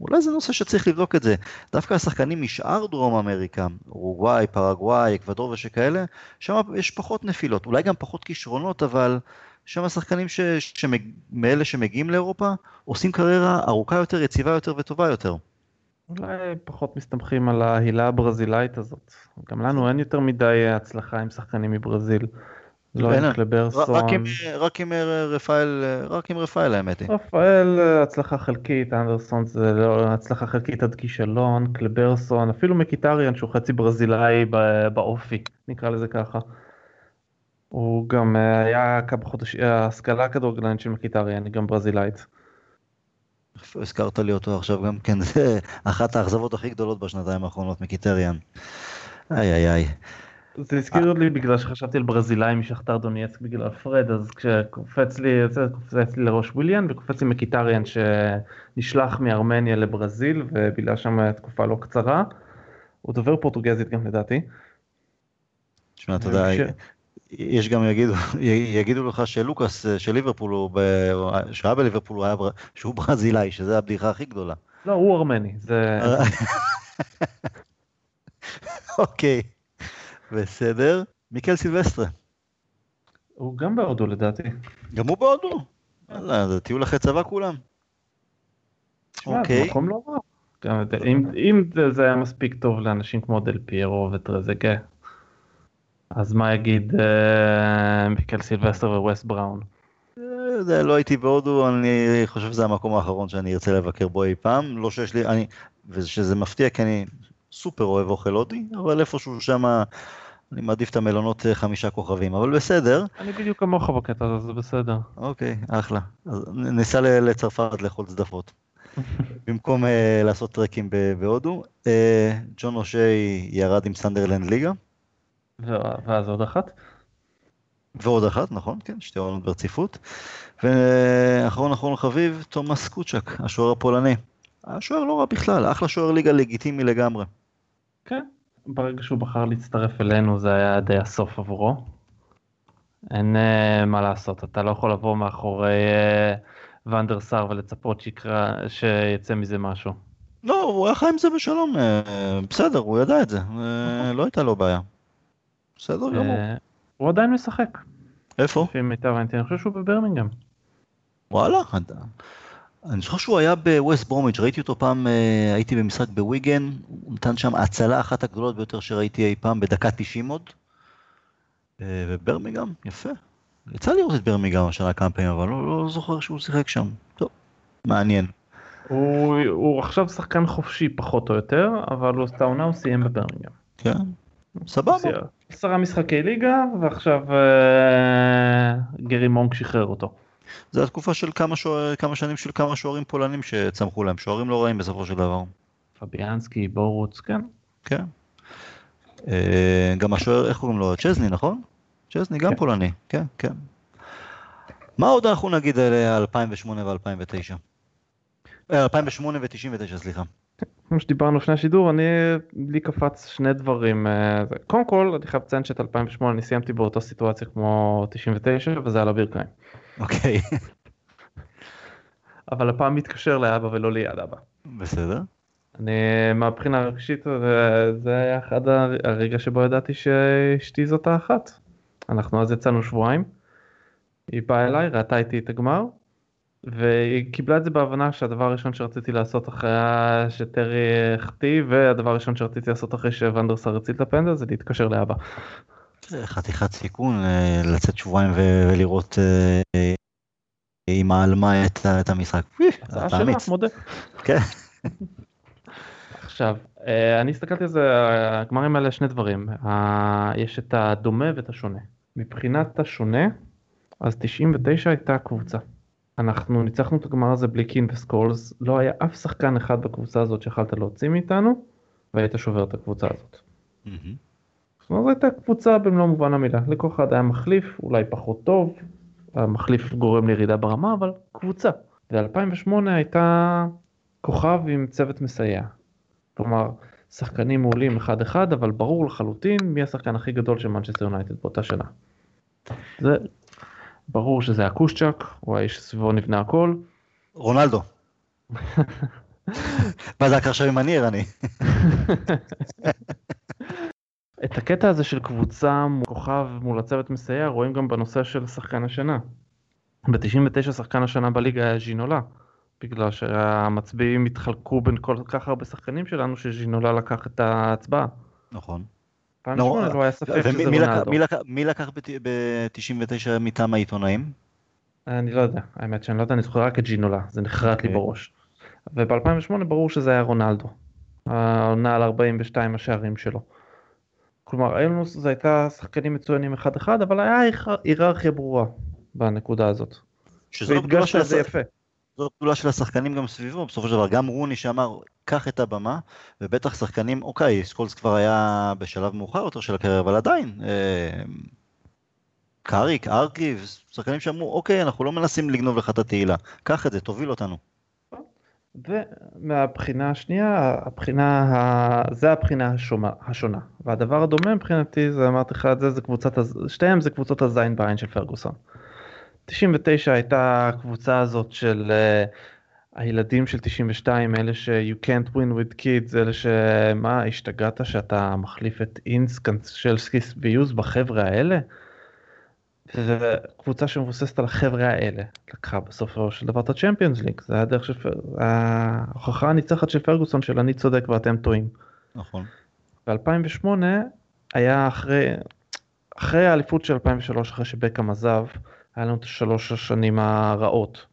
Speaker 1: אולי זה נושא שצריך לבדוק את זה, דווקא השחקנים משאר דרום אמריקה, אורוגוואי, פרגוואי, אקוודור ושכאלה, שם יש פחות נפילות, אולי גם פחות כישרונות, אבל שם השחקנים ש... שמג... מאלה שמגיעים לאירופה עושים קריירה ארוכה יותר, יציבה יותר וטובה יותר.
Speaker 2: אולי פחות מסתמכים על ההילה הברזילאית הזאת. גם לנו אין יותר מדי הצלחה עם שחקנים מברזיל. לא עם קלברסון.
Speaker 1: רק עם, עם רפאל, רק עם רפאל האמת היא.
Speaker 2: רפאל הצלחה חלקית, אנדרסון זה לא הצלחה חלקית עד כישלון, קלברסון, אפילו מקיטריאן שהוא חצי ברזילאי באופי, נקרא לזה ככה. הוא גם אה, היה כמה חודשים, ההשכלה הכדורגלנית של מקיטריאן היא גם ברזילאית.
Speaker 1: הזכרת לי אותו עכשיו גם כן, זה אחת האכזבות הכי גדולות בשנתיים האחרונות מקיטריאן. איי איי איי.
Speaker 2: זה הזכיר לי בגלל שחשבתי על ברזילאי משכתר דונייצק בגלל פרד, אז כשקופץ לי, קופץ לי לראש וויליאן וקופץ לי מקיטריאן שנשלח מארמניה לברזיל ובילה שם תקופה לא קצרה. הוא דובר פורטוגזית גם לדעתי.
Speaker 1: תשמע, אתה יודע, יש גם יגידו, יגידו לך שלוקאס של ליברפול, שהיה בליברפול, הוא היה, שהוא ברזילאי, שזה הבדיחה הכי גדולה.
Speaker 2: לא, הוא ארמני, זה...
Speaker 1: אוקיי. בסדר. מיקל סילבסטרה.
Speaker 2: הוא גם בהודו לדעתי.
Speaker 1: גם הוא בהודו? יאללה, זה טיול אחרי צבא כולם.
Speaker 2: אוקיי. מקום לא רע. אם זה היה מספיק טוב לאנשים כמו דל פיירו וטרזגה, אז מה יגיד אה, מיקל סילבסטר וווס בראון?
Speaker 1: אה, זה לא הייתי בהודו, אני חושב שזה המקום האחרון שאני ארצה לבקר בו אי פעם, לא שיש לי, אני, ושזה מפתיע כי אני סופר אוהב אוכל הודי, אבל איפשהו שם אני מעדיף את המלונות אה, חמישה כוכבים, אבל בסדר.
Speaker 2: אני בדיוק כמוך בקטע הזה, זה בסדר.
Speaker 1: אוקיי, אחלה. אז ניסע לצרפת לאכול צדפות. במקום uh, לעשות טרקים בהודו. Uh, ג'ון אושי ירד עם סנדרלנד ליגה.
Speaker 2: ואז עוד אחת?
Speaker 1: ועוד אחת, נכון, כן, שתי עונות ברציפות. ואחרון אחרון חביב, תומאס קוצ'ק, השוער הפולני. השוער לא רע בכלל, אחלה שוער ליגה לגיטימי לגמרי.
Speaker 2: כן, ברגע שהוא בחר להצטרף אלינו זה היה די הסוף עבורו. אין uh, מה לעשות, אתה לא יכול לבוא מאחורי uh, ונדר סאר ולצפות שיקרא, שיצא מזה משהו.
Speaker 1: לא, הוא היה חי עם זה בשלום, uh, בסדר, הוא ידע את זה, uh, לא הייתה לו בעיה. בסדר גמור.
Speaker 2: הוא עדיין משחק.
Speaker 1: איפה?
Speaker 2: לפי מיטב אני חושב שהוא בברמינגהם.
Speaker 1: וואלה, אני זוכר שהוא היה בווסט ברומיץ', ראיתי אותו פעם, אה, הייתי במשחק בוויגן, הוא נתן שם הצלה אחת הגדולות ביותר שראיתי אי פעם, בדקה 90 עוד. אה, וברמיגם, יפה. יצא לי לראות את ברמיגם השנה כמה פעמים, אבל לא, לא זוכר שהוא שיחק שם. טוב, מעניין.
Speaker 2: הוא, הוא עכשיו שחקן חופשי פחות או יותר, אבל את העונה הוא סיים בברמיגם.
Speaker 1: כן, סבבה.
Speaker 2: עשרה משחקי ליגה, ועכשיו אה, גרי מונק שחרר אותו.
Speaker 1: זה התקופה של כמה, שוער, כמה שנים של כמה שוערים פולנים שצמחו להם, שוערים לא רעים בסופו של דבר.
Speaker 2: פביאנסקי, בורוץ, כן.
Speaker 1: כן. אה, גם השוער, איך קוראים לו? צ'זני, נכון? צ'זני גם כן. פולני, כן, כן. מה עוד אנחנו נגיד על 2008 ו-2009? 2008 ו-99, סליחה.
Speaker 2: כמו שדיברנו לפני השידור, אני, לי קפץ שני דברים. אה, קודם כל, אני חייב לציין שאת 2008 אני סיימתי באותה סיטואציה כמו 99, וזה על הברכיים.
Speaker 1: אוקיי.
Speaker 2: אבל הפעם מתקשר לאבא ולא ליד אבא.
Speaker 1: בסדר.
Speaker 2: אני מהבחינה הרגשית זה היה אחד הרגע שבו ידעתי שאשתי זאת האחת. אנחנו אז יצאנו שבועיים. היא באה אליי, ראתה איתי את הגמר, והיא קיבלה את זה בהבנה שהדבר הראשון שרציתי לעשות אחרי שטרי החטיא, והדבר הראשון שרציתי לעשות אחרי שוונדרסר הציל את הפנדל זה להתקשר לאבא.
Speaker 1: חתיכת סיכון אה, לצאת שבועיים ולראות אה, עם העלמה את המשחק.
Speaker 2: הצעה שלה, מודה.
Speaker 1: כן.
Speaker 2: עכשיו, אה, אני הסתכלתי על זה, הגמרים האלה שני דברים, יש את הדומה ואת השונה. מבחינת השונה, אז 99 הייתה קבוצה. אנחנו ניצחנו את הגמר הזה בלי קין וסקולס, לא היה אף שחקן אחד בקבוצה הזאת שיכלת להוציא מאיתנו, והיית שובר את הקבוצה הזאת. זאת אומרת, הייתה קבוצה במלוא מובן המילה, לכל אחד היה מחליף, אולי פחות טוב, המחליף גורם לירידה ברמה, אבל קבוצה. ו-2008 הייתה כוכב עם צוות מסייע. כלומר, שחקנים מעולים אחד אחד, אבל ברור לחלוטין מי השחקן הכי גדול של מנצ'סטר יונייטד באותה שנה. זה ברור שזה הקושצ'אק, הוא האיש שסביבו נבנה הכל.
Speaker 1: רונלדו. מה זה הקשר עם הניר אני.
Speaker 2: את הקטע הזה של קבוצה כוכב מול הצוות מסייע רואים גם בנושא של שחקן השנה. ב-99 שחקן השנה בליגה היה ז'ינולה, בגלל שהמצביעים התחלקו בין כל כך הרבה שחקנים שלנו שז'ינולה לקח את ההצבעה.
Speaker 1: נכון.
Speaker 2: פעם שמונה לא היה ספק שזה
Speaker 1: לקח-
Speaker 2: רונלדו.
Speaker 1: מי לקח- מי לקח ב-99 מטעם העיתונאים?
Speaker 2: אני לא יודע, האמת שאני לא יודע, אני זוכר רק את ג'ינולה, זה נחרט לי
Speaker 1: אוקיי.
Speaker 2: בראש. וב-2008 ברור שזה היה רונלדו, העונה על 42 השערים שלו. כלומר, לנו, זו הייתה שחקנים מצוינים אחד אחד, אבל היה הירר- היררכיה ברורה בנקודה הזאת.
Speaker 1: שזו הגדולה
Speaker 2: והדגשת
Speaker 1: של
Speaker 2: את זה
Speaker 1: הש-
Speaker 2: יפה.
Speaker 1: זו הגדולה של השחקנים גם סביבו, בסופו של דבר, גם רוני שאמר, קח את הבמה, ובטח שחקנים, אוקיי, סקולס כבר היה בשלב מאוחר יותר של הקריירה, אבל עדיין, אה, קאריק, ארקי, שחקנים שאמרו, אוקיי, אנחנו לא מנסים לגנוב לך את התהילה, קח את זה, תוביל אותנו.
Speaker 2: ומהבחינה השנייה, הבחינה, ה... זה הבחינה השונה, השונה. והדבר הדומה מבחינתי, זה אמרתי לך את זה, זה קבוצת, שתיהם זה קבוצות הזין בעין של פרגוסון. 99 הייתה הקבוצה הזאת של uh, הילדים של 92, אלה ש- you can't win with kids, אלה שמה, השתגעת שאתה מחליף את אינס, קנצ'לסקיס ויוז בחבר'ה האלה? זה קבוצה שמבוססת על החבר'ה האלה, לקחה בסופו של דבר את הצ'מפיונס ליג, זה הדרך של, פר- ההוכחה הניצחת של פרגוסון של אני צודק ואתם טועים.
Speaker 1: נכון.
Speaker 2: ב-2008 היה אחרי, אחרי האליפות של 2003, אחרי שבקאם עזב, היה לנו את השלוש השנים הרעות.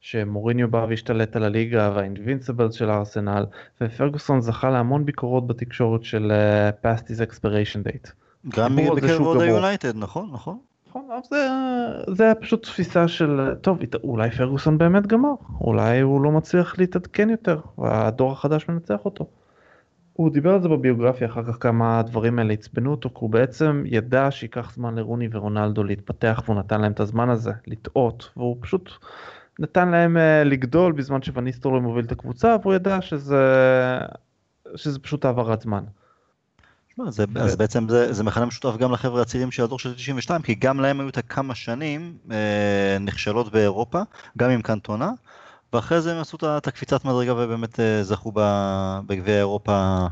Speaker 2: שמוריניו בא והשתלט על הליגה והאינבינסיבלס של הארסנל, ופרגוסון זכה להמון ביקורות בתקשורת של uh, past his expiration date.
Speaker 1: גם בקרב
Speaker 2: שהוא
Speaker 1: אוהדי
Speaker 2: גמור.
Speaker 1: יונייטד, נכון, נכון.
Speaker 2: נכון, זה, זה היה פשוט תפיסה של, טוב, אולי פרגוסון באמת גמר, אולי הוא לא מצליח להתעדכן יותר, והדור החדש מנצח אותו. הוא דיבר על זה בביוגרפיה אחר כך כמה הדברים האלה עצבנו אותו, כי הוא בעצם ידע שייקח זמן לרוני ורונלדו להתפתח והוא נתן להם את הזמן הזה, לטעות, והוא פשוט נתן להם uh, לגדול בזמן שוואניסטרו מוביל את הקבוצה, והוא ידע שזה, שזה פשוט העברת זמן.
Speaker 1: תשמע, זה, אז בעצם זה, זה מכנה משותף גם לחבר'ה הצעירים של הדור של 92, כי גם להם היו את הכמה שנים אה, נכשלות באירופה, גם עם קנטונה, ואחרי זה הם עשו את הקפיצת מדרגה ובאמת אה, זכו בגביע אירופה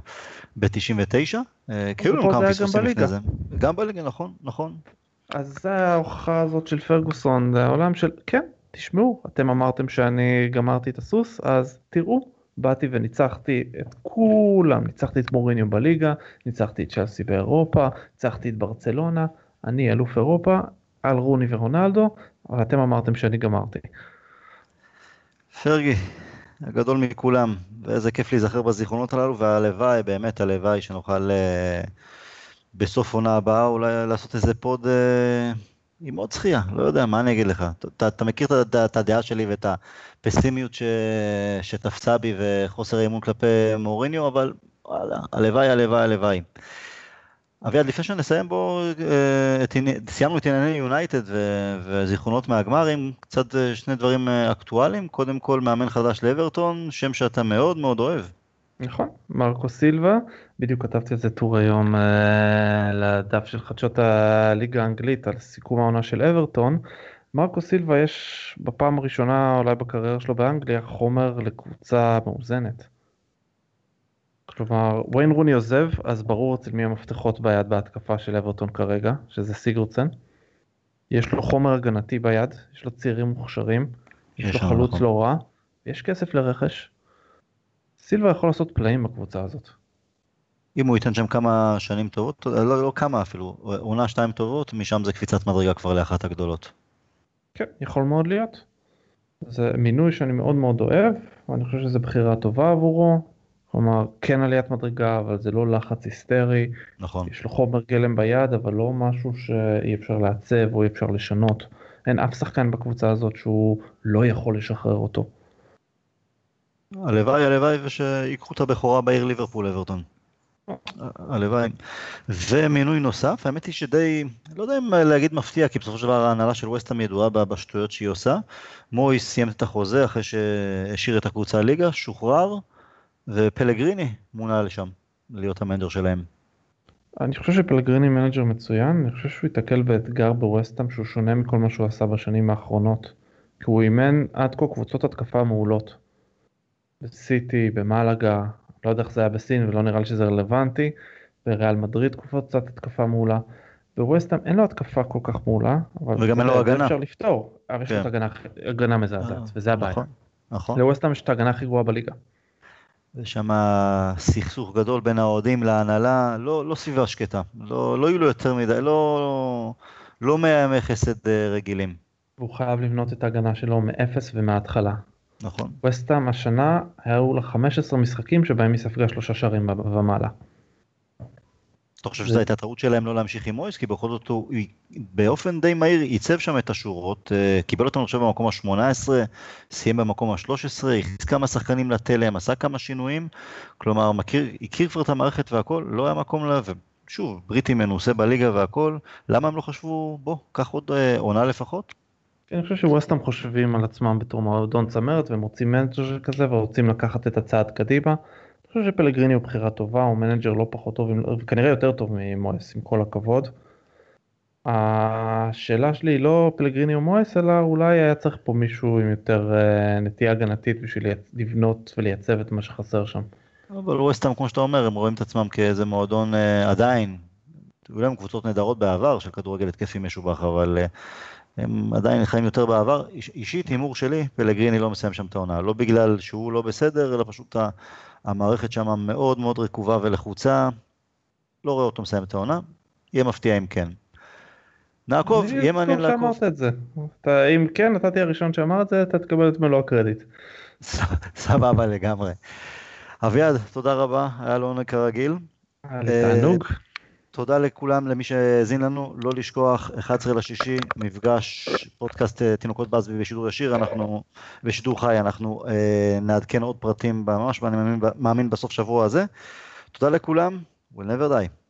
Speaker 1: ב-99, אה,
Speaker 2: ופה
Speaker 1: לנו כמה פספוסים. לפני זה. גם בליגה, נכון, נכון.
Speaker 2: אז זה ההוכחה הזאת של פרגוסון, זה העולם של, כן, תשמעו, אתם אמרתם שאני גמרתי את הסוס, אז תראו, באתי וניצחתי את כולם, ניצחתי את מוריניו בליגה, ניצחתי את צ'לסי באירופה, ניצחתי את ברצלונה, אני אלוף אירופה, על רוני ורונלדו, אבל אתם אמרתם שאני גמרתי.
Speaker 1: פרגי, הגדול מכולם, ואיזה כיף להיזכר בזיכרונות הללו, והלוואי, באמת הלוואי שנוכל אה, בסוף עונה הבאה אולי לעשות איזה פוד אה, עם עוד זכייה, לא יודע, מה אני אגיד לך? אתה, אתה מכיר את, הדעה שלי ואת הפסימיות ש, שתפסה בי וחוסר האמון כלפי מוריניו, אבל וואלה, הלוואי, הלוואי, הלוואי. אביעד, לפני שנסיים בו, אה, סיימנו את ענייני יונייטד וזיכרונות מהגמרים, קצת אה, שני דברים אה, אקטואליים. קודם כל, מאמן חדש לאברטון, שם שאתה מאוד מאוד אוהב.
Speaker 2: נכון, מרקו סילבה, בדיוק כתבתי על זה טור היום לדף של חדשות הליגה האנגלית על סיכום העונה של אברטון. מרקו סילבה יש בפעם הראשונה אולי בקריירה שלו באנגליה חומר לקבוצה מאוזנת. כלומר, וויין רוני עוזב, אז ברור אצל מי המפתחות ביד בהתקפה של אברטון כרגע, שזה סיגרצן. יש לו חומר הגנתי ביד, יש לו צעירים מוכשרים, יש לו חלוץ
Speaker 1: נכון.
Speaker 2: לא רע, יש כסף לרכש. סילבה יכול לעשות פלאים בקבוצה הזאת.
Speaker 1: אם הוא ייתן שם כמה שנים טובות, אה, לא, לא כמה אפילו, עונה שתיים טובות, משם זה קפיצת מדרגה כבר לאחת הגדולות.
Speaker 2: כן, יכול מאוד להיות. זה מינוי שאני מאוד מאוד אוהב, ואני חושב שזו בחירה טובה עבורו. כלומר, כן עליית מדרגה, אבל זה לא לחץ היסטרי.
Speaker 1: נכון.
Speaker 2: יש לו חומר גלם ביד, אבל לא משהו שאי אפשר לעצב או אי אפשר לשנות. אין אף שחקן בקבוצה הזאת שהוא לא יכול לשחרר אותו.
Speaker 1: הלוואי, הלוואי, ושיקחו את הבכורה בעיר ליברפול, אברטון. הלוואי. ומינוי נוסף, האמת היא שדי, לא יודע אם להגיד מפתיע, כי בסופו של דבר ההנהלה של ווסטהאם ידועה בשטויות שהיא עושה. מויס סיים את החוזה אחרי שהשאיר את הקבוצה בליגה, שוחרר, ופלגריני מונה לשם, להיות המנג'ר שלהם.
Speaker 2: אני חושב שפלגריני מנג'ר מצוין, אני חושב שהוא ייתקל באתגר בווסטהאם שהוא שונה מכל מה שהוא עשה בשנים האחרונות. כי הוא אימן עד כה קבוצות התקפה מעולות. בסיטי, במלאגה, לא יודע איך זה היה בסין ולא נראה לי שזה רלוונטי. בריאל מדריד קבוצת התקפה מעולה. בווסטהאם אין לו התקפה כל כך מעולה,
Speaker 1: וגם אין לו הגנה.
Speaker 2: אפשר לפתור, אבל יש לו
Speaker 1: כן.
Speaker 2: את הגנה, הגנה מזעזעת,
Speaker 1: אה,
Speaker 2: וזה הבעיה.
Speaker 1: נכון, נכון.
Speaker 2: לווסטהאם יש את ההגנה הכי גרועה בליגה.
Speaker 1: יש שם סכסוך גדול בין האוהדים להנהלה, לא, לא סביבה שקטה, לא, לא יהיו לו יותר מדי, לא, לא מאה ימי חסד אה, רגילים,
Speaker 2: והוא חייב לבנות את ההגנה שלו מאפס ומההתחלה.
Speaker 1: נכון?
Speaker 2: ווסטהאם השנה היו לה 15 משחקים שבהם היא ספגה שלושה שערים ומעלה.
Speaker 1: אתה חושב שזו הייתה טעות שלהם לא להמשיך עם מויס? כי בכל זאת הוא באופן די מהיר ייצב שם את השורות, אה, קיבל אותנו עכשיו במקום ה-18, סיים במקום ה-13, הכניס כמה שחקנים לתלם, עשה כמה שינויים, כלומר מכיר, הכיר כבר את המערכת והכל, לא היה מקום לה, ושוב, בריטי מנוסה בליגה והכל, למה הם לא חשבו, בוא, קח עוד אה, עונה לפחות?
Speaker 2: אני חושב שווסטהאם חושבים על עצמם בתור מועדון צמרת והם רוצים מנג'ר כזה ורוצים לקחת את הצעד קדימה. אני חושב שפלגריני הוא בחירה טובה, הוא מנג'ר לא פחות טוב, וכנראה יותר טוב ממויס, עם כל הכבוד. השאלה שלי היא לא פלגריני או מויס, אלא אולי היה צריך פה מישהו עם יותר אה, נטייה הגנתית בשביל לבנות ולייצב את מה שחסר שם.
Speaker 1: אבל ווסטהאם, כמו שאתה אומר, הם רואים את עצמם כאיזה מועדון אה, עדיין, היו להם קבוצות נהדרות בעבר של כדורגל התקפי משובח, אבל אה, הם עדיין חיים יותר בעבר. איש, אישית, הימור שלי, פלגריני לא מסיים שם את העונה, לא בגלל שהוא לא בסדר, אלא פשוט ה, המערכת שם מאוד מאוד רקובה ולחוצה. לא רואה אותו מסיים את העונה, יהיה מפתיע אם כן. נעקוב, יהיה מעניין לעקוב.
Speaker 2: שאמרת את זה. אתה, אם כן, אתה תהיה הראשון שאמר את זה, אתה תקבל את מלוא הקרדיט.
Speaker 1: סבבה לגמרי. אביעד, תודה רבה, היה לו עונג כרגיל.
Speaker 2: היה לי תענוג.
Speaker 1: תודה לכולם, למי שהאזין לנו, לא לשכוח, 11 לשישי, מפגש פודקאסט אה, תינוקות באזבי בשידור ישיר, אנחנו, בשידור חי, אנחנו אה, נעדכן עוד פרטים ממש, ואני מאמין, מאמין בסוף שבוע הזה. תודה לכולם, we'll never die.